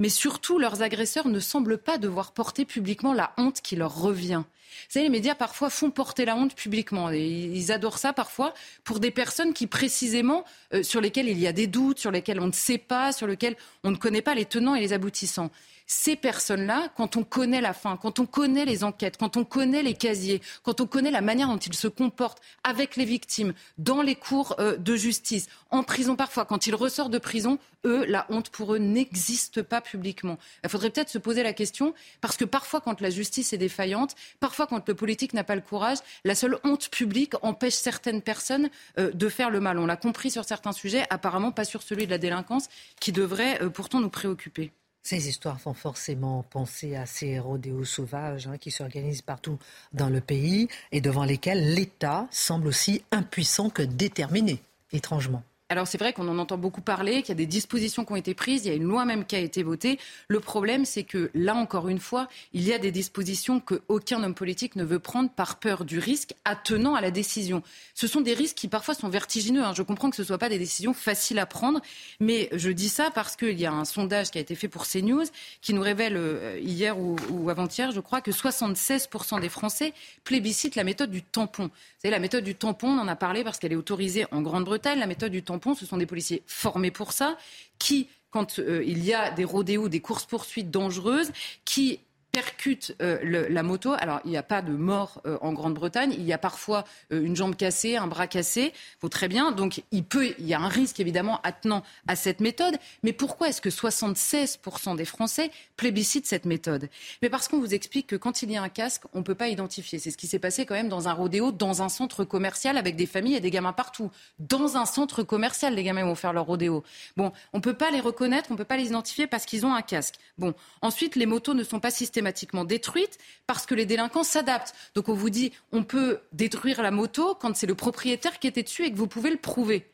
Speaker 6: mais surtout leurs agresseurs ne semblent pas devoir porter publiquement la honte qui leur revient. Vous savez, les médias parfois font porter la honte publiquement. Et ils adorent ça parfois pour des personnes qui précisément euh, sur lesquelles il y a des doutes, sur lesquelles on ne sait pas, sur lesquelles on ne connaît pas les tenants et les aboutissants ces personnes-là, quand on connaît la fin, quand on connaît les enquêtes, quand on connaît les casiers, quand on connaît la manière dont ils se comportent avec les victimes, dans les cours euh, de justice, en prison parfois, quand ils ressortent de prison, eux, la honte pour eux n'existe pas publiquement. Il faudrait peut-être se poser la question, parce que parfois, quand la justice est défaillante, parfois, quand le politique n'a pas le courage, la seule honte publique empêche certaines personnes euh, de faire le mal. On l'a compris sur certains sujets, apparemment pas sur celui de la délinquance, qui devrait euh, pourtant nous préoccuper.
Speaker 1: Ces histoires font forcément penser à ces rodéos sauvages hein, qui s'organisent partout dans le pays et devant lesquels l'État semble aussi impuissant que déterminé, étrangement.
Speaker 6: Alors c'est vrai qu'on en entend beaucoup parler, qu'il y a des dispositions qui ont été prises, il y a une loi même qui a été votée. Le problème, c'est que là encore une fois, il y a des dispositions qu'aucun homme politique ne veut prendre par peur du risque attenant à la décision. Ce sont des risques qui parfois sont vertigineux. Hein. Je comprends que ce ne soient pas des décisions faciles à prendre, mais je dis ça parce qu'il y a un sondage qui a été fait pour CNews qui nous révèle euh, hier ou, ou avant-hier, je crois, que 76% des Français plébiscitent la méthode du tampon. Vous savez, la méthode du tampon, on en a parlé parce qu'elle est autorisée en Grande-Bretagne. La méthode du tampon, ce sont des policiers formés pour ça, qui, quand euh, il y a des rodéos, des courses-poursuites dangereuses, qui percute euh, la moto. Alors, il n'y a pas de mort euh, en Grande-Bretagne. Il y a parfois euh, une jambe cassée, un bras cassé. Très bien. Donc, il peut, il y a un risque évidemment attenant à cette méthode. Mais pourquoi est-ce que 76% des Français plébiscitent cette méthode? Mais parce qu'on vous explique que quand il y a un casque, on ne peut pas identifier. C'est ce qui s'est passé quand même dans un rodéo, dans un centre commercial avec des familles et des gamins partout. Dans un centre commercial, les gamins vont faire leur rodéo. Bon, on ne peut pas les reconnaître, on ne peut pas les identifier parce qu'ils ont un casque. Bon, ensuite, les motos ne sont pas systématiques systématiquement détruite parce que les délinquants s'adaptent. Donc on vous dit, on peut détruire la moto quand c'est le propriétaire qui était dessus et que vous pouvez le prouver.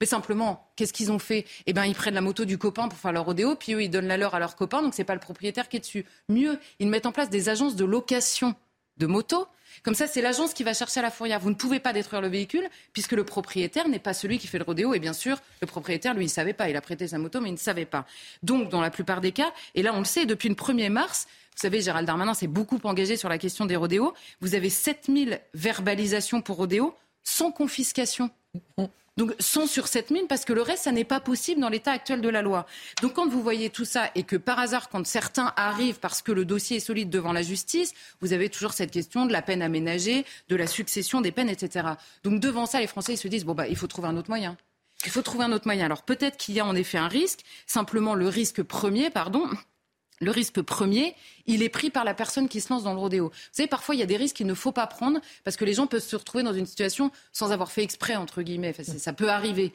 Speaker 6: Mais simplement, qu'est-ce qu'ils ont fait? Eh bien, ils prennent la moto du copain pour faire leur rodéo, puis eux, ils donnent la leur à leur copain, donc ce n'est pas le propriétaire qui est dessus. Mieux, ils mettent en place des agences de location de motos. Comme ça, c'est l'agence qui va chercher à la fourrière. Vous ne pouvez pas détruire le véhicule puisque le propriétaire n'est pas celui qui fait le rodéo. Et bien sûr, le propriétaire, lui, il ne savait pas. Il a prêté sa moto, mais il ne savait pas. Donc, dans la plupart des cas, et là, on le sait, depuis le 1er mars, savez, Gérald Darmanin s'est beaucoup engagé sur la question des rodéos. Vous avez 7000 verbalisations pour rodéo sans confiscation. Donc 100 sur 7000 parce que le reste, ça n'est pas possible dans l'état actuel de la loi. Donc quand vous voyez tout ça et que par hasard, quand certains arrivent parce que le dossier est solide devant la justice, vous avez toujours cette question de la peine aménagée, de la succession des peines, etc. Donc devant ça, les Français ils se disent bon bah il faut trouver un autre moyen. Il faut trouver un autre moyen. Alors peut-être qu'il y a en effet un risque. Simplement le risque premier, pardon, le risque premier, il est pris par la personne qui se lance dans le rodéo. Vous savez, parfois, il y a des risques qu'il ne faut pas prendre parce que les gens peuvent se retrouver dans une situation sans avoir fait exprès, entre guillemets. ça peut arriver.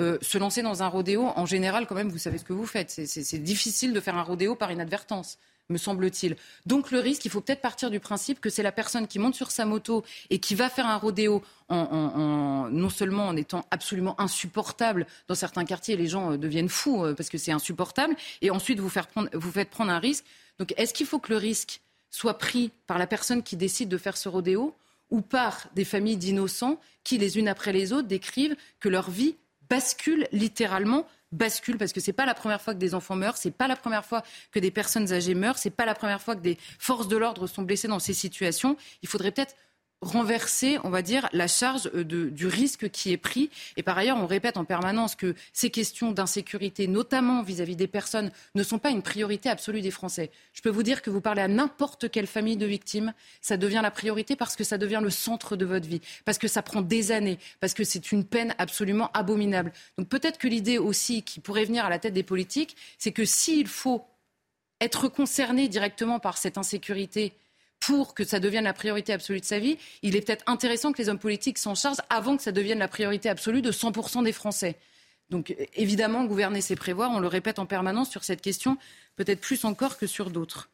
Speaker 6: Euh, se lancer dans un rodéo, en général, quand même, vous savez ce que vous faites. C'est difficile de faire un rodéo par inadvertance me semble-t-il. Donc le risque, il faut peut-être partir du principe que c'est la personne qui monte sur sa moto et qui va faire un rodéo non seulement en étant absolument insupportable dans certains quartiers, les gens euh, deviennent fous euh, parce que c'est insupportable, et ensuite vous, faire prendre, vous faites prendre un risque. Donc est-ce qu'il faut que le risque soit pris par la personne qui décide de faire ce rodéo ou par des familles d'innocents qui, les unes après les autres, décrivent que leur vie bascule littéralement bascule parce que c'est pas la première fois que des enfants meurent, c'est pas la première fois que des personnes âgées meurent, c'est pas la première fois que des forces de l'ordre sont blessées dans ces situations. Il faudrait peut-être renverser, on va dire, la charge euh, du risque qui est pris. Et par ailleurs, on répète en permanence que ces questions d'insécurité, notamment vis-à-vis des personnes, ne sont pas une priorité absolue des Français. Je peux vous dire que vous parlez à n'importe quelle famille de victimes, ça devient la priorité parce que ça devient le centre de votre vie, parce que ça prend des années, parce que c'est une peine absolument abominable. Donc peut-être que l'idée aussi qui pourrait venir à la tête des politiques, c'est que s'il faut être concerné directement par cette insécurité, pour que ça devienne la priorité absolue de sa vie, il est peut-être intéressant que les hommes politiques s'en chargent avant que ça devienne la priorité absolue de 100% des Français. Donc évidemment, gouverner, c'est prévoir. On le répète en permanence sur cette question, peut-être plus encore que sur d'autres.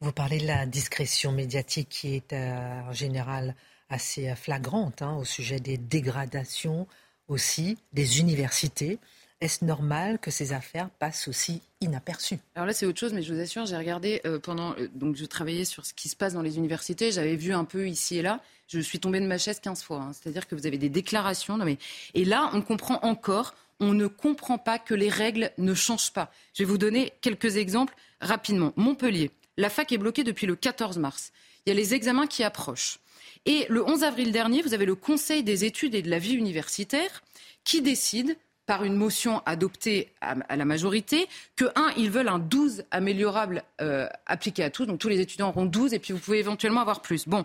Speaker 1: Vous parlez de la discrétion médiatique qui est euh, en général assez flagrante hein, au sujet des dégradations aussi des universités. Est-ce normal que ces affaires passent aussi inaperçues?
Speaker 6: Alors là, c'est autre chose, mais je vous assure, j'ai regardé euh, pendant. Euh, donc, je travaillais sur ce qui se passe dans les universités. J'avais vu un peu ici et là. Je suis tombée de ma chaise 15 fois. Hein. C'est-à-dire que vous avez des déclarations. mais... Et là, on comprend encore. On ne comprend pas que les règles ne changent pas. Je vais vous donner quelques exemples rapidement. Montpellier, la fac est bloquée depuis le 14 mars. Il y a les examens qui approchent. Et le 11 avril dernier, vous avez le Conseil des études et de la vie universitaire qui décide par une motion adoptée à, la majorité, que, un, ils veulent un 12 améliorable euh, appliqué à tous, donc tous les étudiants auront 12, et puis vous pouvez éventuellement avoir plus. Bon,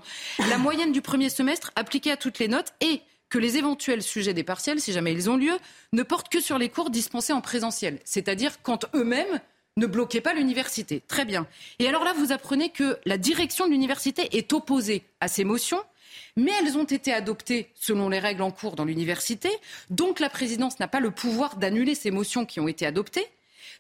Speaker 6: la (laughs) moyenne du premier semestre appliquée à toutes les notes, et que les éventuels sujets des partiels, si jamais ils ont lieu, ne portent que sur les cours dispensés en présentiel, c'est-à-dire quand eux-mêmes ne bloquaient pas l'université. Très bien. Et alors là, vous apprenez que la direction de l'université est opposée à ces motions mais elles ont été adoptées selon les règles en cours dans l'université. Donc la présidence n'a pas le pouvoir d'annuler ces motions qui ont été adoptées.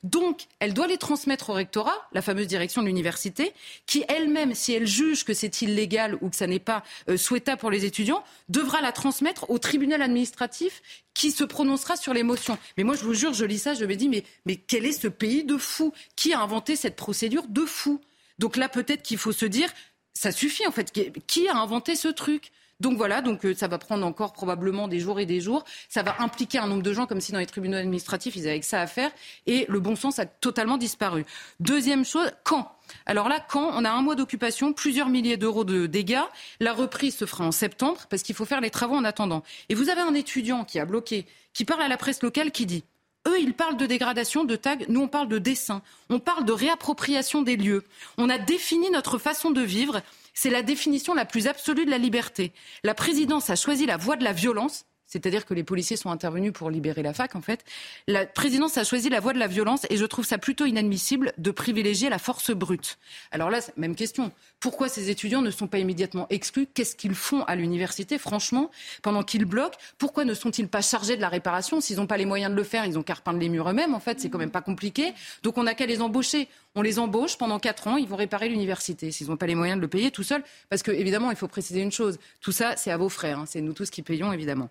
Speaker 6: Donc, elle doit les transmettre au rectorat, la fameuse direction de l'université, qui elle-même, si elle juge que c'est illégal ou que ça n'est pas euh, souhaitable pour les étudiants, devra la transmettre au tribunal administratif qui se prononcera sur les motions. Mais moi, je vous jure, je lis ça, je me dis, mais, mais quel est ce pays de fou Qui a inventé cette procédure de fou? Donc là, peut-être qu'il faut se dire, ça suffit en fait. Qui a inventé ce truc? Donc voilà, donc euh, ça va prendre encore probablement des jours et des jours. Ça va impliquer un nombre de gens comme si dans les tribunaux administratifs ils avaient que ça à faire. Et le bon sens a totalement disparu. Deuxième chose, quand? Alors là, quand? On a un mois d'occupation, plusieurs milliers d'euros de dégâts, la reprise se fera en septembre parce qu'il faut faire les travaux en attendant. Et vous avez un étudiant qui a bloqué, qui parle à la presse locale, qui dit eux, ils parlent de dégradation, de tag. Nous, on parle de dessin. On parle de réappropriation des lieux. On a défini notre façon de vivre. C'est la définition la plus absolue de la liberté. La présidence a choisi la voie de la violence c'est-à-dire que les policiers sont intervenus pour libérer la fac, en fait. La présidence a choisi la voie de la violence et je trouve ça plutôt inadmissible de privilégier la force brute. Alors là, même question. Pourquoi ces étudiants ne sont pas immédiatement exclus? Qu'est-ce qu'ils font à l'université, franchement, pendant qu'ils bloquent? Pourquoi ne sont-ils pas chargés de la réparation? S'ils n'ont pas les moyens de le faire, ils ont qu'à repeindre les murs eux-mêmes, en fait, c'est quand même pas compliqué. Donc on n'a qu'à les embaucher. On les embauche pendant quatre ans, ils vont réparer l'université. S'ils n'ont pas les moyens de le payer tout seul, parce que évidemment, il faut préciser une chose. Tout ça, c'est à vos frères. Hein. C'est nous tous qui payons, évidemment.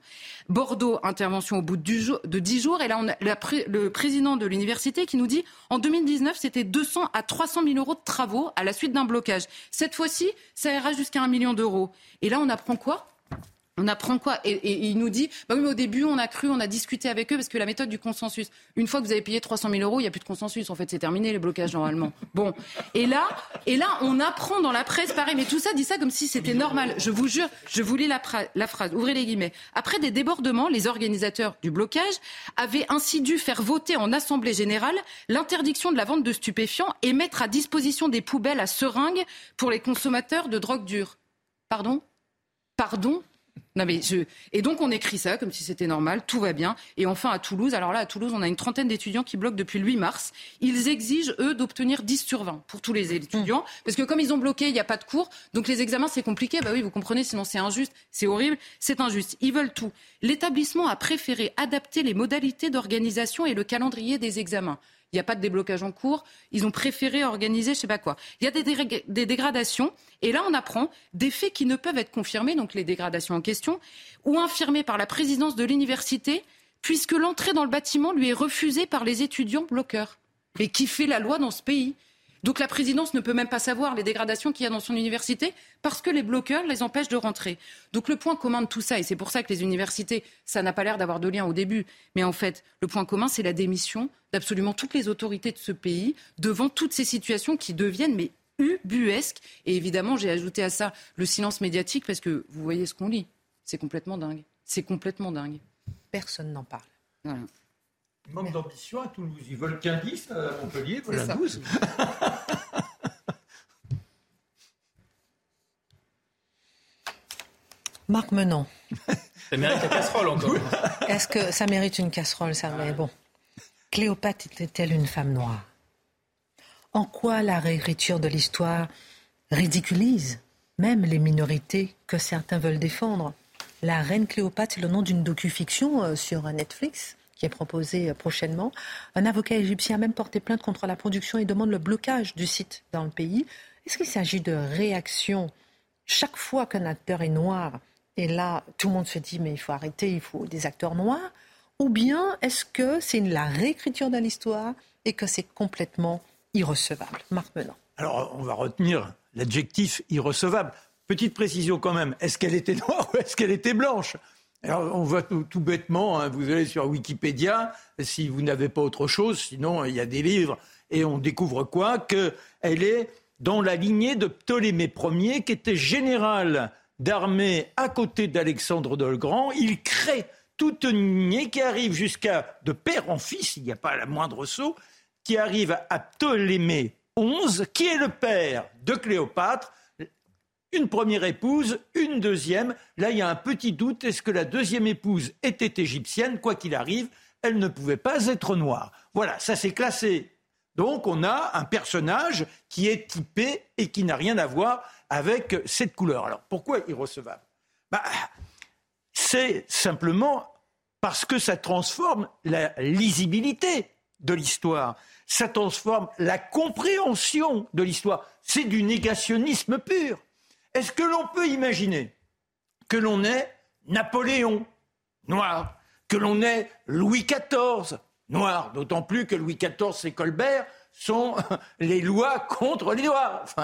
Speaker 6: Bordeaux, intervention au bout de dix jours. Et là, le président de l'université qui nous dit en 2019, c'était 200 à 300 000 euros de travaux à la suite d'un blocage. Cette fois-ci, ça ira jusqu'à un million d'euros. Et là, on apprend quoi? On apprend quoi et, il nous dit, bah oui, mais au début, on a cru, on a discuté avec eux parce que la méthode du consensus. Une fois que vous avez payé 300 000 euros, il n'y a plus de consensus. En fait, c'est terminé les blocages normalement. (laughs) Bon, et là, et là, on apprend dans la presse, pareil, mais tout ça dit ça comme si c'était normal. Je vous jure, je vous lis la, la phrase. Ouvrez les guillemets. Après des débordements, les organisateurs du blocage avaient ainsi dû faire voter en assemblée générale l'interdiction de la vente de stupéfiants et mettre à disposition des poubelles à seringues pour les consommateurs de drogue dure. Pardon? Pardon? Non mais je... Et donc on écrit ça comme si c'était normal, tout va bien. Et enfin à Toulouse, alors là à Toulouse on a une trentaine d'étudiants qui bloquent depuis le 8 mars. Ils exigent eux d'obtenir 10 sur 20 pour tous les étudiants. Parce que comme ils ont bloqué, il n'y a pas de cours. Donc les examens c'est compliqué. Bah oui vous comprenez, sinon c'est injuste, c'est horrible, c'est injuste. Ils veulent tout. L'établissement a préféré adapter les modalités d'organisation et le calendrier des examens il n'y a pas de déblocage en cours. Ils ont préféré organiser je ne sais pas quoi. Il y a des, dégradations. Et là, on apprend des faits qui ne peuvent être confirmés, donc les dégradations en question, ou infirmés par la présidence de l'université, puisque l'entrée dans le bâtiment lui est refusée par les étudiants bloqueurs. Et qui fait la loi dans ce pays? Donc la présidence ne peut même pas savoir les dégradations qu'il y a dans son université parce que les bloqueurs les empêchent de rentrer. Donc le point commun de tout ça, et c'est pour ça que les universités, ça n'a pas l'air d'avoir de lien au début, mais en fait, le point commun, c'est la démission d'absolument toutes les autorités de ce pays devant toutes ces situations qui deviennent mais ubuesques. Et évidemment, j'ai ajouté à ça le silence médiatique parce que vous voyez ce qu'on lit. C'est complètement dingue. C'est complètement dingue.
Speaker 1: Personne n'en parle. Voilà.
Speaker 4: Manque d'ambition à Toulouse. Ils veulent qu'un 10 à Montpellier, voilà 12. (laughs)
Speaker 1: Marc Menon.
Speaker 2: Ça mérite la casserole encore. (laughs)
Speaker 1: Est-ce que ça mérite une casserole, ça? Mais bon. Cléopâtre était-elle une femme noire? En quoi la réécriture de l'histoire ridiculise même les minorités que certains veulent défendre? La reine Cléopâtre, c'est le nom d'une docu-fiction euh, sur Netflix qui est proposé euh, prochainement. Un avocat égyptien a même porté plainte contre la production et demande le blocage du site dans le pays. Est-ce qu'il s'agit de réaction chaque fois qu'un acteur est noir et là, tout le monde se dit, mais il faut arrêter, il faut des acteurs noirs? Ou bien est-ce que c'est la réécriture de l'histoire et que c'est complètement irrecevable? Marc Menon.
Speaker 4: Alors, on va retenir l'adjectif irrecevable. Petite précision quand même, est-ce qu'elle était noire ou est-ce qu'elle était blanche? Alors, on voit tout, bêtement, hein, vous allez sur Wikipédia, si vous n'avez pas autre chose, sinon il y a des livres, et on découvre quoi? Qu'elle est dans la lignée de Ptolémée Ier, qui était général d'armée à côté d'Alexandre le Grand. Il crée toute une lignée qui arrive jusqu'à, de père en fils, il n'y a pas la moindre saut, qui arrive à Ptolémée XI, qui est le père de Cléopâtre, une première épouse, une deuxième. Là, il y a un petit doute. Est-ce que la deuxième épouse était égyptienne? Quoi qu'il arrive, elle ne pouvait pas être noire. Voilà, ça s'est classé. Donc, on a un personnage qui est typé et qui n'a rien à voir avec cette couleur. Alors, pourquoi irrecevable bah, C'est simplement parce que ça transforme la lisibilité de l'histoire. ça transforme la compréhension de l'histoire. C'est du négationnisme pur. Est-ce que l'on peut imaginer que l'on ait Napoléon, noir, que l'on ait Louis XIV, noir, d'autant plus que Louis XIV et Colbert sont (laughs) les lois contre les noirs. (laughs)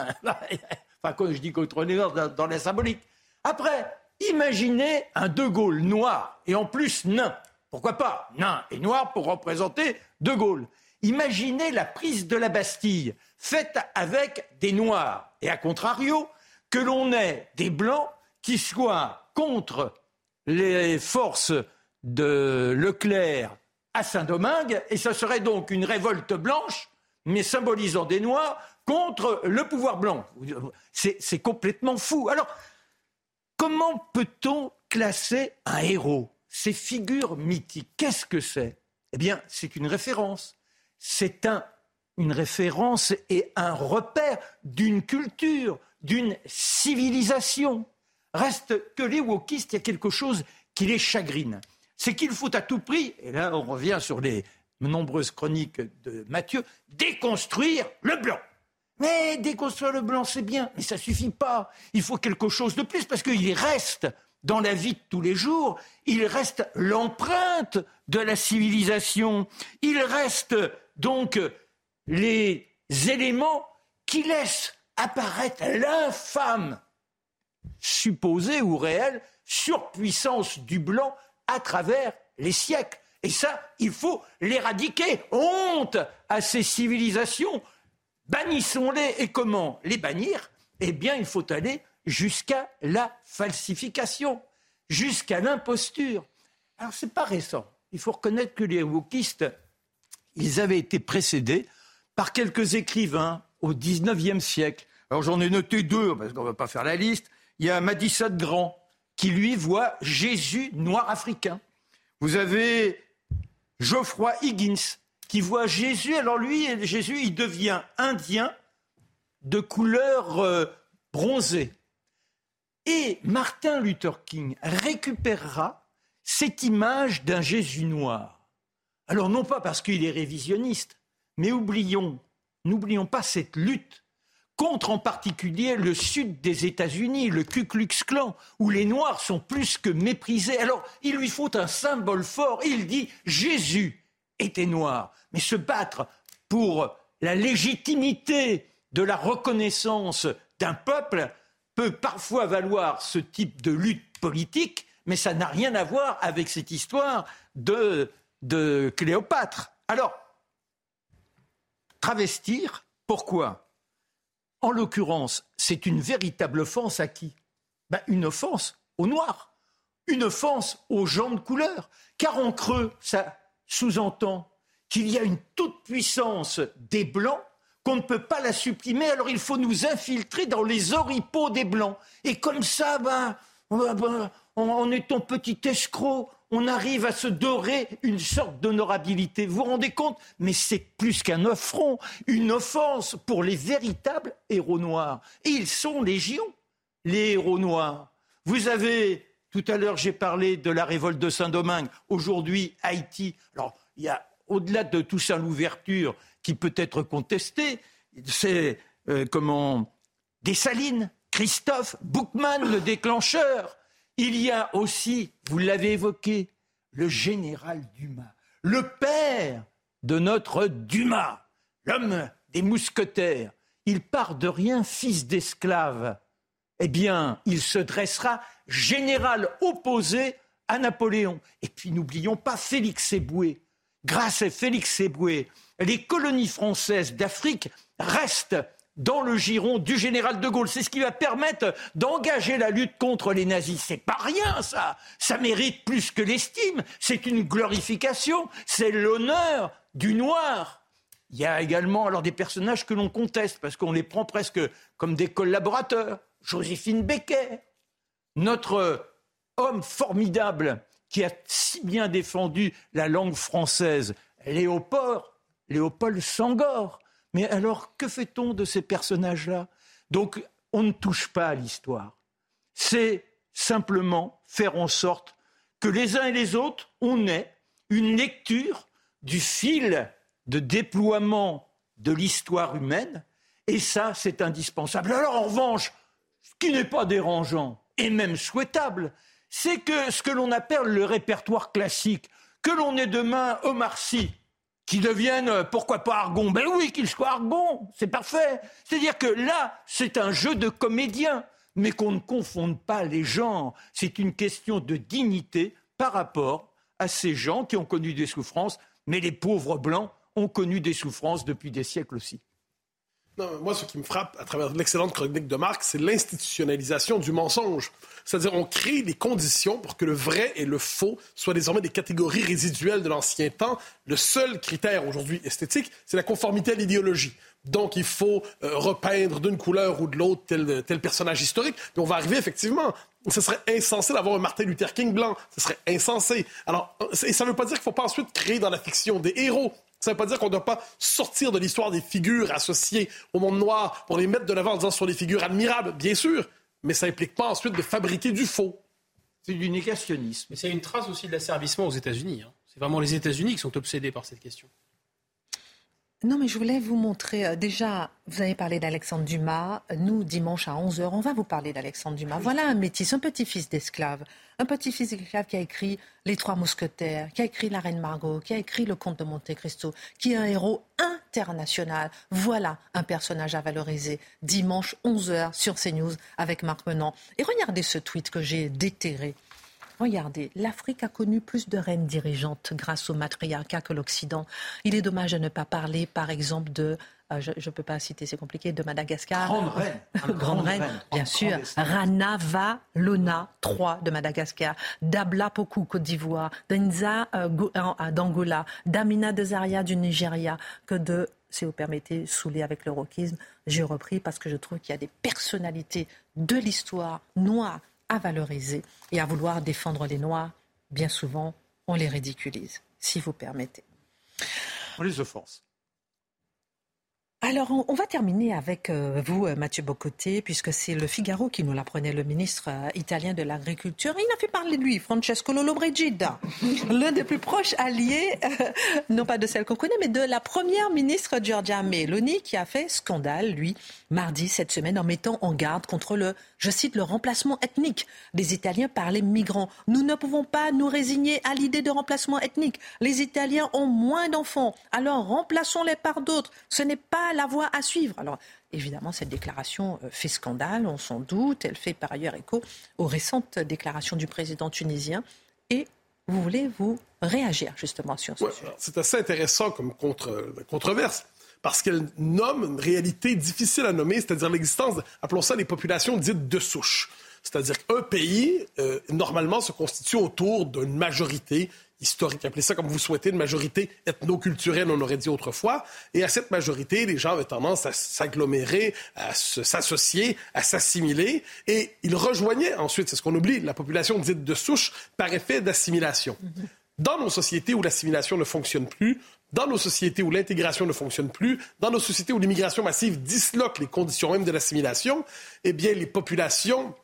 Speaker 4: Enfin, quand je dis contre les noirs, dans la symbolique. Après, imaginez un De Gaulle noir et en plus nain. Pourquoi pas? Nain et noir pour représenter De Gaulle. Imaginez la prise de la Bastille faite avec des noirs et à contrario que l'on ait des blancs qui soient contre les forces de Leclerc à Saint-Domingue et ce serait donc une révolte blanche mais symbolisant des noirs contre le pouvoir blanc. C'est complètement fou. Alors, comment peut-on classer un héros? Ces figures mythiques, qu'est-ce que c'est? Eh bien, c'est une référence. C'est un, une référence et un repère d'une culture, d'une civilisation. Reste que les wokistes, il y a quelque chose qui les chagrine. C'est qu'il faut à tout prix, et là on revient sur les nombreuses chroniques de Matthieu, déconstruire le blanc. Mais déconstruire le blanc, c'est bien, mais ça suffit pas. Il faut quelque chose de plus parce qu'il reste dans la vie de tous les jours, il reste l'empreinte de la civilisation. Il reste donc les éléments qui laissent apparaître l'infâme, supposée ou réelle, surpuissance du blanc à travers les siècles. Et ça, il faut l'éradiquer. Honte à ces civilisations. Bannissons-les. Et comment les bannir? Eh bien, il faut aller jusqu'à la falsification, jusqu'à l'imposture. Alors, ce n'est pas récent. Il faut reconnaître que les wokistes, ils avaient été précédés par quelques écrivains au XIXe siècle. Alors, j'en ai noté deux, parce qu'on ne va pas faire la liste. Il y a Madison Grand, qui lui voit Jésus noir africain. Vous avez Geoffroy Higgins, qui voit Jésus. Alors lui, Jésus, il devient indien de couleur euh, bronzée. Et Martin Luther King récupérera cette image d'un Jésus noir. Alors non pas parce qu'il est révisionniste, mais oublions, n'oublions pas cette lutte contre en particulier le sud des États-Unis, le Ku Klux Klan, où les Noirs sont plus que méprisés. Alors il lui faut un symbole fort. Il dit Jésus était noir. Mais se battre pour la légitimité de la reconnaissance d'un peuple, peut parfois valoir ce type de lutte politique, mais ça n'a rien à voir avec cette histoire de, Cléopâtre. Alors, travestir, pourquoi? En l'occurrence, c'est une véritable offense à qui? Ben, Une offense aux Noirs, une offense aux gens de couleur, car en creux, ça sous-entend qu'il y a une toute-puissance des Blancs qu'on ne peut pas la supprimer, alors il faut nous infiltrer dans les oripeaux des Blancs. Et comme ça, ben, ben en étant petit escroc, on arrive à se dorer une sorte d'honorabilité. Vous vous rendez compte? Mais c'est plus qu'un affront, une offense pour les véritables héros noirs. Et ils sont légion, les héros noirs. Vous avez, tout à l'heure j'ai parlé de la révolte de Saint-Domingue, aujourd'hui Haïti. Alors, il y a, au-delà de tout ça, l'ouverture qui peut être contesté, c'est euh, comment Dessalines, Christophe, Boukman, le déclencheur. Il y a aussi, vous l'avez évoqué, le général Dumas, le père de notre Dumas, l'homme des mousquetaires. Il part de rien, fils d'esclave. Eh bien, il se dressera général opposé à Napoléon. Et puis n'oublions pas Félix Éboué. Grâce à Félix Éboué, les colonies françaises d'Afrique restent dans le giron du général de Gaulle. C'est ce qui va permettre d'engager la lutte contre les nazis. C'est pas rien, ça. Ça mérite plus que l'estime. C'est une glorification. C'est l'honneur du noir. Il y a également alors des personnages que l'on conteste parce qu'on les prend presque comme des collaborateurs. Joséphine Becker, notre homme formidable qui a si bien défendu la langue française, Léopold, Léopold Sangor. Mais alors, que fait-on de ces personnages-là? Donc, on ne touche pas à l'histoire. C'est simplement faire en sorte que les uns et les autres, on ait une lecture du fil de déploiement de l'histoire humaine, et ça, c'est indispensable. Alors, en revanche, ce qui n'est pas dérangeant, et même souhaitable, c'est que ce que l'on appelle le répertoire classique, que l'on ait demain Omar Sy, qui devienne, euh, pourquoi pas Argon? Ben oui, qu'il soit Argon, c'est parfait. C'est-à-dire que là, c'est un jeu de comédien, mais qu'on ne confonde pas les genres. C'est une question de dignité par rapport à ces gens qui ont connu des souffrances, mais les pauvres blancs ont connu des souffrances depuis des siècles aussi.
Speaker 5: Non, moi, ce qui me frappe à travers l'excellente chronique de Marc, c'est l'institutionnalisation du mensonge. C'est-à-dire, on crée des conditions pour que le vrai et le faux soient désormais des catégories résiduelles de l'ancien temps. Le seul critère aujourd'hui esthétique, c'est la conformité à l'idéologie. Donc, il faut euh, repeindre d'une couleur ou de l'autre tel, tel personnage historique. Mais on va arriver effectivement ce serait insensé d'avoir un Martin Luther King blanc. Ce serait insensé. Alors, et ça ne veut pas dire qu'il ne faut pas ensuite créer dans la fiction des héros. Ça ne veut pas dire qu'on ne doit pas sortir de l'histoire des figures associées au monde noir pour les mettre de l'avant en disant ce sont des figures admirables, bien sûr, mais ça n'implique pas ensuite de fabriquer du faux.
Speaker 4: C'est du négationnisme.
Speaker 2: Mais c'est une trace aussi de l'asservissement aux États-Unis. Hein. C'est vraiment les États-Unis qui sont obsédés par cette question.
Speaker 1: Non, mais je voulais vous montrer. Euh, déjà, vous avez parlé d'Alexandre Dumas. Nous, dimanche à 11h, on va vous parler d'Alexandre Dumas. Voilà un métis, un petit-fils d'esclave. Un petit-fils d'esclave qui a écrit Les Trois Mousquetaires, qui a écrit La Reine Margot, qui a écrit Le Comte de Monte Cristo, qui est un héros international. Voilà un personnage à valoriser. Dimanche 11h sur CNews avec Marc Menant. Et regardez ce tweet que j'ai déterré. Regardez, l'Afrique a connu plus de reines dirigeantes grâce au matriarcat que l'Occident. Il est dommage de ne pas parler, par exemple, de euh, je ne peux pas citer, c'est compliqué, de Madagascar.
Speaker 4: Grande reine. (laughs)
Speaker 1: Grande reine, bien sûr. Rana Valona III de Madagascar. Dabla Poku, Côte d'Ivoire. Denza euh, d'Angola. Damina de Zaria du Nigeria. Que de, si vous permettez, saouler avec le rockisme, j'ai repris parce que je trouve qu'il y a des personnalités de l'histoire noire à valoriser et à vouloir défendre les Noirs, bien souvent, on les ridiculise, si vous permettez.
Speaker 4: On les offense.
Speaker 1: Alors, on, va terminer avec euh, vous, euh, Mathieu Bocoté, puisque c'est le Figaro qui nous l'apprenait, le ministre euh, italien de l'Agriculture. Il a fait parler de lui, Francesco Lollobrigida, (laughs) l'un des plus proches alliés, non pas de celle qu'on connaît, mais de la première ministre Giorgia Meloni, qui a fait scandale, lui, mardi cette semaine, en mettant en garde contre le, je cite, le remplacement ethnique des Italiens par les migrants. Nous ne pouvons pas nous résigner à l'idée de remplacement ethnique. Les Italiens ont moins d'enfants, alors remplaçons-les par d'autres. Ce n'est pas la voie à suivre. Alors, évidemment, cette déclaration euh, fait scandale, on s'en doute. Elle fait par ailleurs écho aux récentes déclarations du président tunisien. Et vous voulez vous réagir justement sur ce sujet.
Speaker 5: C'est assez intéressant comme contre, controverse parce qu'elle nomme une réalité difficile à nommer, c'est-à-dire l'existence, appelons ça les populations dites de souche. C'est-à-dire qu'un pays, euh, normalement, se constitue autour d'une majorité historique, appelez ça comme vous souhaitez, une majorité ethno-culturelle, on aurait dit autrefois. Et à cette majorité, les gens avaient tendance à s'agglomérer, à s'associer, à s'assimiler. Et ils rejoignaient ensuite, c'est ce qu'on oublie, la population dite de souche par effet d'assimilation. Dans nos sociétés où l'assimilation ne fonctionne plus, dans nos sociétés où l'intégration ne fonctionne plus, dans nos sociétés où l'immigration massive disloque les conditions même de l'assimilation, eh bien, les populations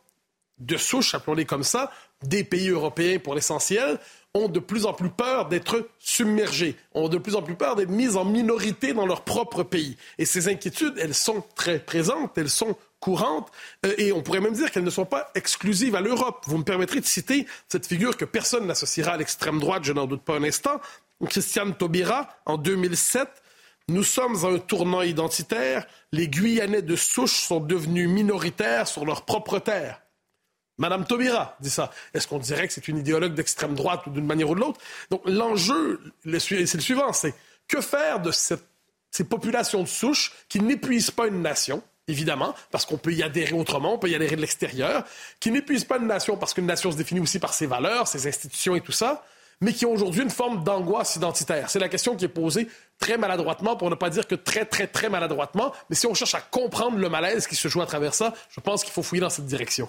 Speaker 5: de souche, appelons-les comme ça, des pays européens pour l'essentiel, ont de plus en plus peur d'être submergés, ont de plus en plus peur d'être mis en minorité dans leur propre pays. Et ces inquiétudes, elles sont très présentes, elles sont courantes, euh, et on pourrait même dire qu'elles ne sont pas exclusives à l'Europe. Vous me permettrez de citer cette figure que personne n'associera à l'extrême droite, je n'en doute pas un instant, Christiane Taubira, en 2007. Nous sommes à un tournant identitaire. Les Guyanais de souche sont devenus minoritaires sur leur propre terre. Madame Taubira dit ça. Est-ce qu'on dirait que c'est une idéologue d'extrême droite ou d'une manière ou de l'autre? Donc l'enjeu, c'est le suivant, c'est que faire de ces populations de souche qui n'épuisent pas une nation, évidemment, parce qu'on peut y adhérer autrement, on peut y adhérer de l'extérieur, qui n'épuisent pas une nation parce qu'une nation se définit aussi par ses valeurs, ses institutions et tout ça, mais qui ont aujourd'hui une forme d'angoisse identitaire. C'est la question qui est posée très maladroitement, pour ne pas dire que très, très, très maladroitement. Mais si on cherche à comprendre le malaise qui se joue à travers ça, je pense qu'il faut fouiller dans cette direction.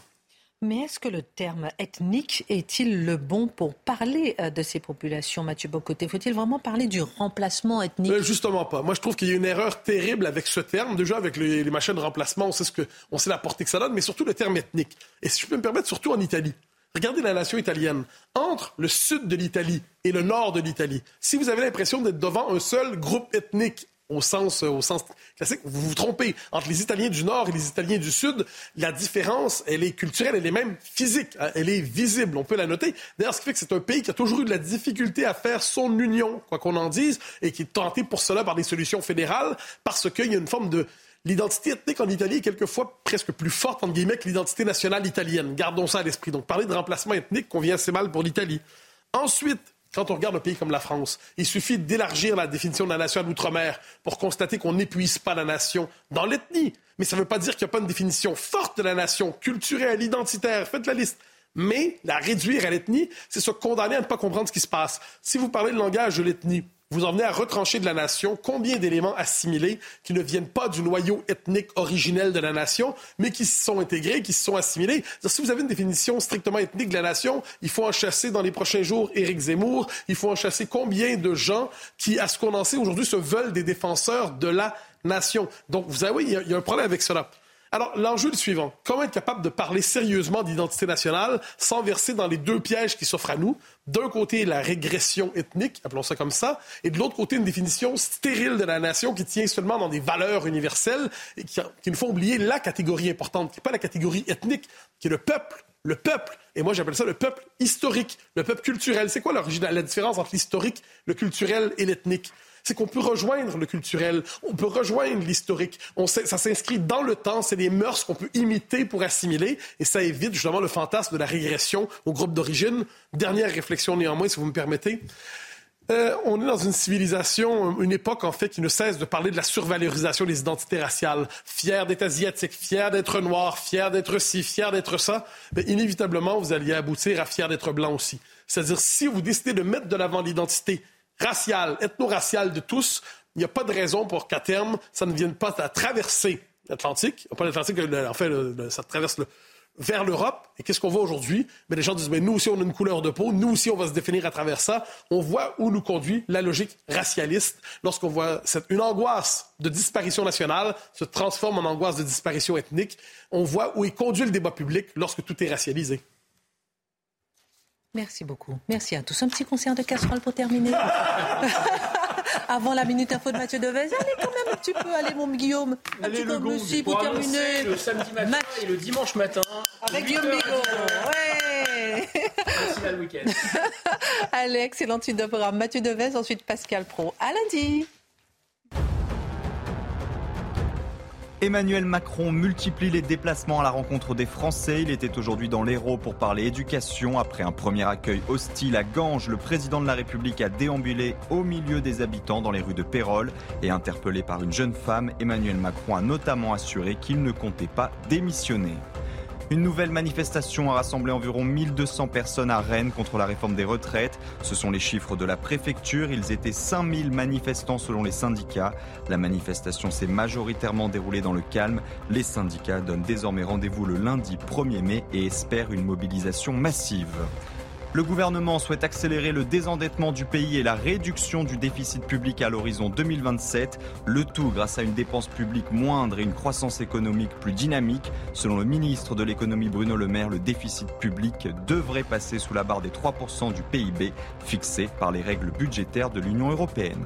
Speaker 1: Mais est-ce que le terme ethnique est-il le bon pour parler euh, de ces populations, Mathieu Bocoté? Faut-il vraiment parler du remplacement ethnique?
Speaker 5: Euh, Justement pas. Moi, je trouve qu'il y a une erreur terrible avec ce terme. Déjà, avec les, machines de remplacement, on sait, ce que, on sait la portée que ça donne, mais surtout le terme ethnique. Et si je peux me permettre, surtout en Italie. Regardez la nation italienne. Entre le sud de l'Italie et le nord de l'Italie, si vous avez l'impression d'être devant un seul groupe ethnique au sens, au sens classique, vous vous trompez. Entre les Italiens du Nord et les Italiens du Sud, la différence, elle est culturelle, elle est même physique, hein, elle est visible, on peut la noter. D'ailleurs, ce qui fait que c'est un pays qui a toujours eu de la difficulté à faire son union, quoi qu'on en dise, et qui est tenté pour cela par des solutions fédérales, parce qu'il y a une forme de l'identité ethnique en Italie est quelquefois presque plus forte, entre guillemets, que l'identité nationale italienne. Gardons ça à l'esprit. Donc, parler de remplacement ethnique convient assez mal pour l'Italie. Ensuite, quand on regarde un pays comme la France, il suffit d'élargir la définition de la nation à l'outre-mer pour constater qu'on n'épuise pas la nation dans l'ethnie. Mais ça ne veut pas dire qu'il n'y a pas une définition forte de la nation, culturelle, identitaire. Faites la liste. Mais la réduire à l'ethnie, c'est se condamner à ne pas comprendre ce qui se passe. Si vous parlez le langage de l'ethnie, vous en venez à retrancher de la nation combien d'éléments assimilés qui ne viennent pas du noyau ethnique originel de la nation, mais qui se sont intégrés, qui se sont assimilés? Si vous avez une définition strictement ethnique de la nation, il faut en chasser dans les prochains jours Éric Zemmour, il faut en chasser combien de gens qui, à ce qu'on en sait aujourd'hui, se veulent des défenseurs de la nation? Donc, vous savez, il y, a un problème avec cela. Alors, l'enjeu est le suivant. Comment être capable de parler sérieusement d'identité nationale sans verser dans les deux pièges qui s'offrent à nous? D'un côté, la régression ethnique, appelons ça comme ça, et de l'autre côté, une définition stérile de la nation qui tient seulement dans des valeurs universelles et qui, nous font oublier la catégorie importante, qui n'est pas la catégorie ethnique, qui est le peuple. Le peuple, et moi j'appelle ça le peuple historique, le peuple culturel. C'est quoi la différence entre l'historique, le culturel et l'ethnique? C'est qu'on peut rejoindre le culturel, on peut rejoindre l'historique. Ça s'inscrit dans le temps, c'est les mœurs qu'on peut imiter pour assimiler, et ça évite justement le fantasme de la régression au groupe d'origine. Dernière réflexion néanmoins, si vous me permettez. Euh, on est dans une civilisation, une époque en fait qui ne cesse de parler de la survalorisation des identités raciales. Fier d'être asiatique, fier d'être noir, fier d'être ci, fier d'être ça. Inévitablement, vous alliez aboutir à fier d'être blanc aussi. C'est-à-dire, si vous décidez de mettre de l'avant l'identité raciale, ethno-raciale de tous, il n'y a pas de raison pour qu'à terme, ça ne vienne pas à traverser l'Atlantique. Pas l'Atlantique, en fait, ça traverse vers l'Europe. Et qu'est-ce qu'on voit aujourd'hui? Mais les gens disent, mais nous aussi, on a une couleur de peau. Nous aussi, on va se définir à travers ça. On voit où nous conduit la logique racialiste lorsqu'on voit cette, une angoisse de disparition nationale se transforme en angoisse de disparition ethnique. On voit où il conduit le débat public lorsque tout est racialisé.
Speaker 1: Merci beaucoup. Merci à tous. Un petit concert de casserole pour terminer. (laughs) Avant la minute info de Mathieu Devez. Allez, quand même un petit peu. Allez, mon Guillaume. Un
Speaker 2: Allez, petit peu aussi pour, terminer. Le samedi matin et le dimanche matin.
Speaker 1: Avec Guillaume Bigot. Ouais.
Speaker 2: Le week-end. (laughs)
Speaker 1: Allez, excellente suite de programme. Mathieu Devez, ensuite Pascal Pro. À lundi.
Speaker 7: Emmanuel Macron multiplie les déplacements à la rencontre des Français. Il était aujourd'hui dans l'Hérault pour parler éducation. Après un premier accueil hostile à Ganges, le président de la République a déambulé au milieu des habitants dans les rues de Pérol. Et interpellé par une jeune femme, Emmanuel Macron a notamment assuré qu'il ne comptait pas démissionner. Une nouvelle manifestation a rassemblé environ 1200 personnes à Rennes contre la réforme des retraites. Ce sont les chiffres de la préfecture. Ils étaient 5000 manifestants selon les syndicats. La manifestation s'est majoritairement déroulée dans le calme. Les syndicats donnent désormais rendez-vous le lundi 1er mai et espèrent une mobilisation massive. Le gouvernement souhaite accélérer le désendettement du pays et la réduction du déficit public à l'horizon 2027, le tout grâce à une dépense publique moindre et une croissance économique plus dynamique. Selon le ministre de l'économie Bruno Le Maire, le déficit public devrait passer sous la barre des 3% du PIB fixé par les règles budgétaires de l'Union européenne.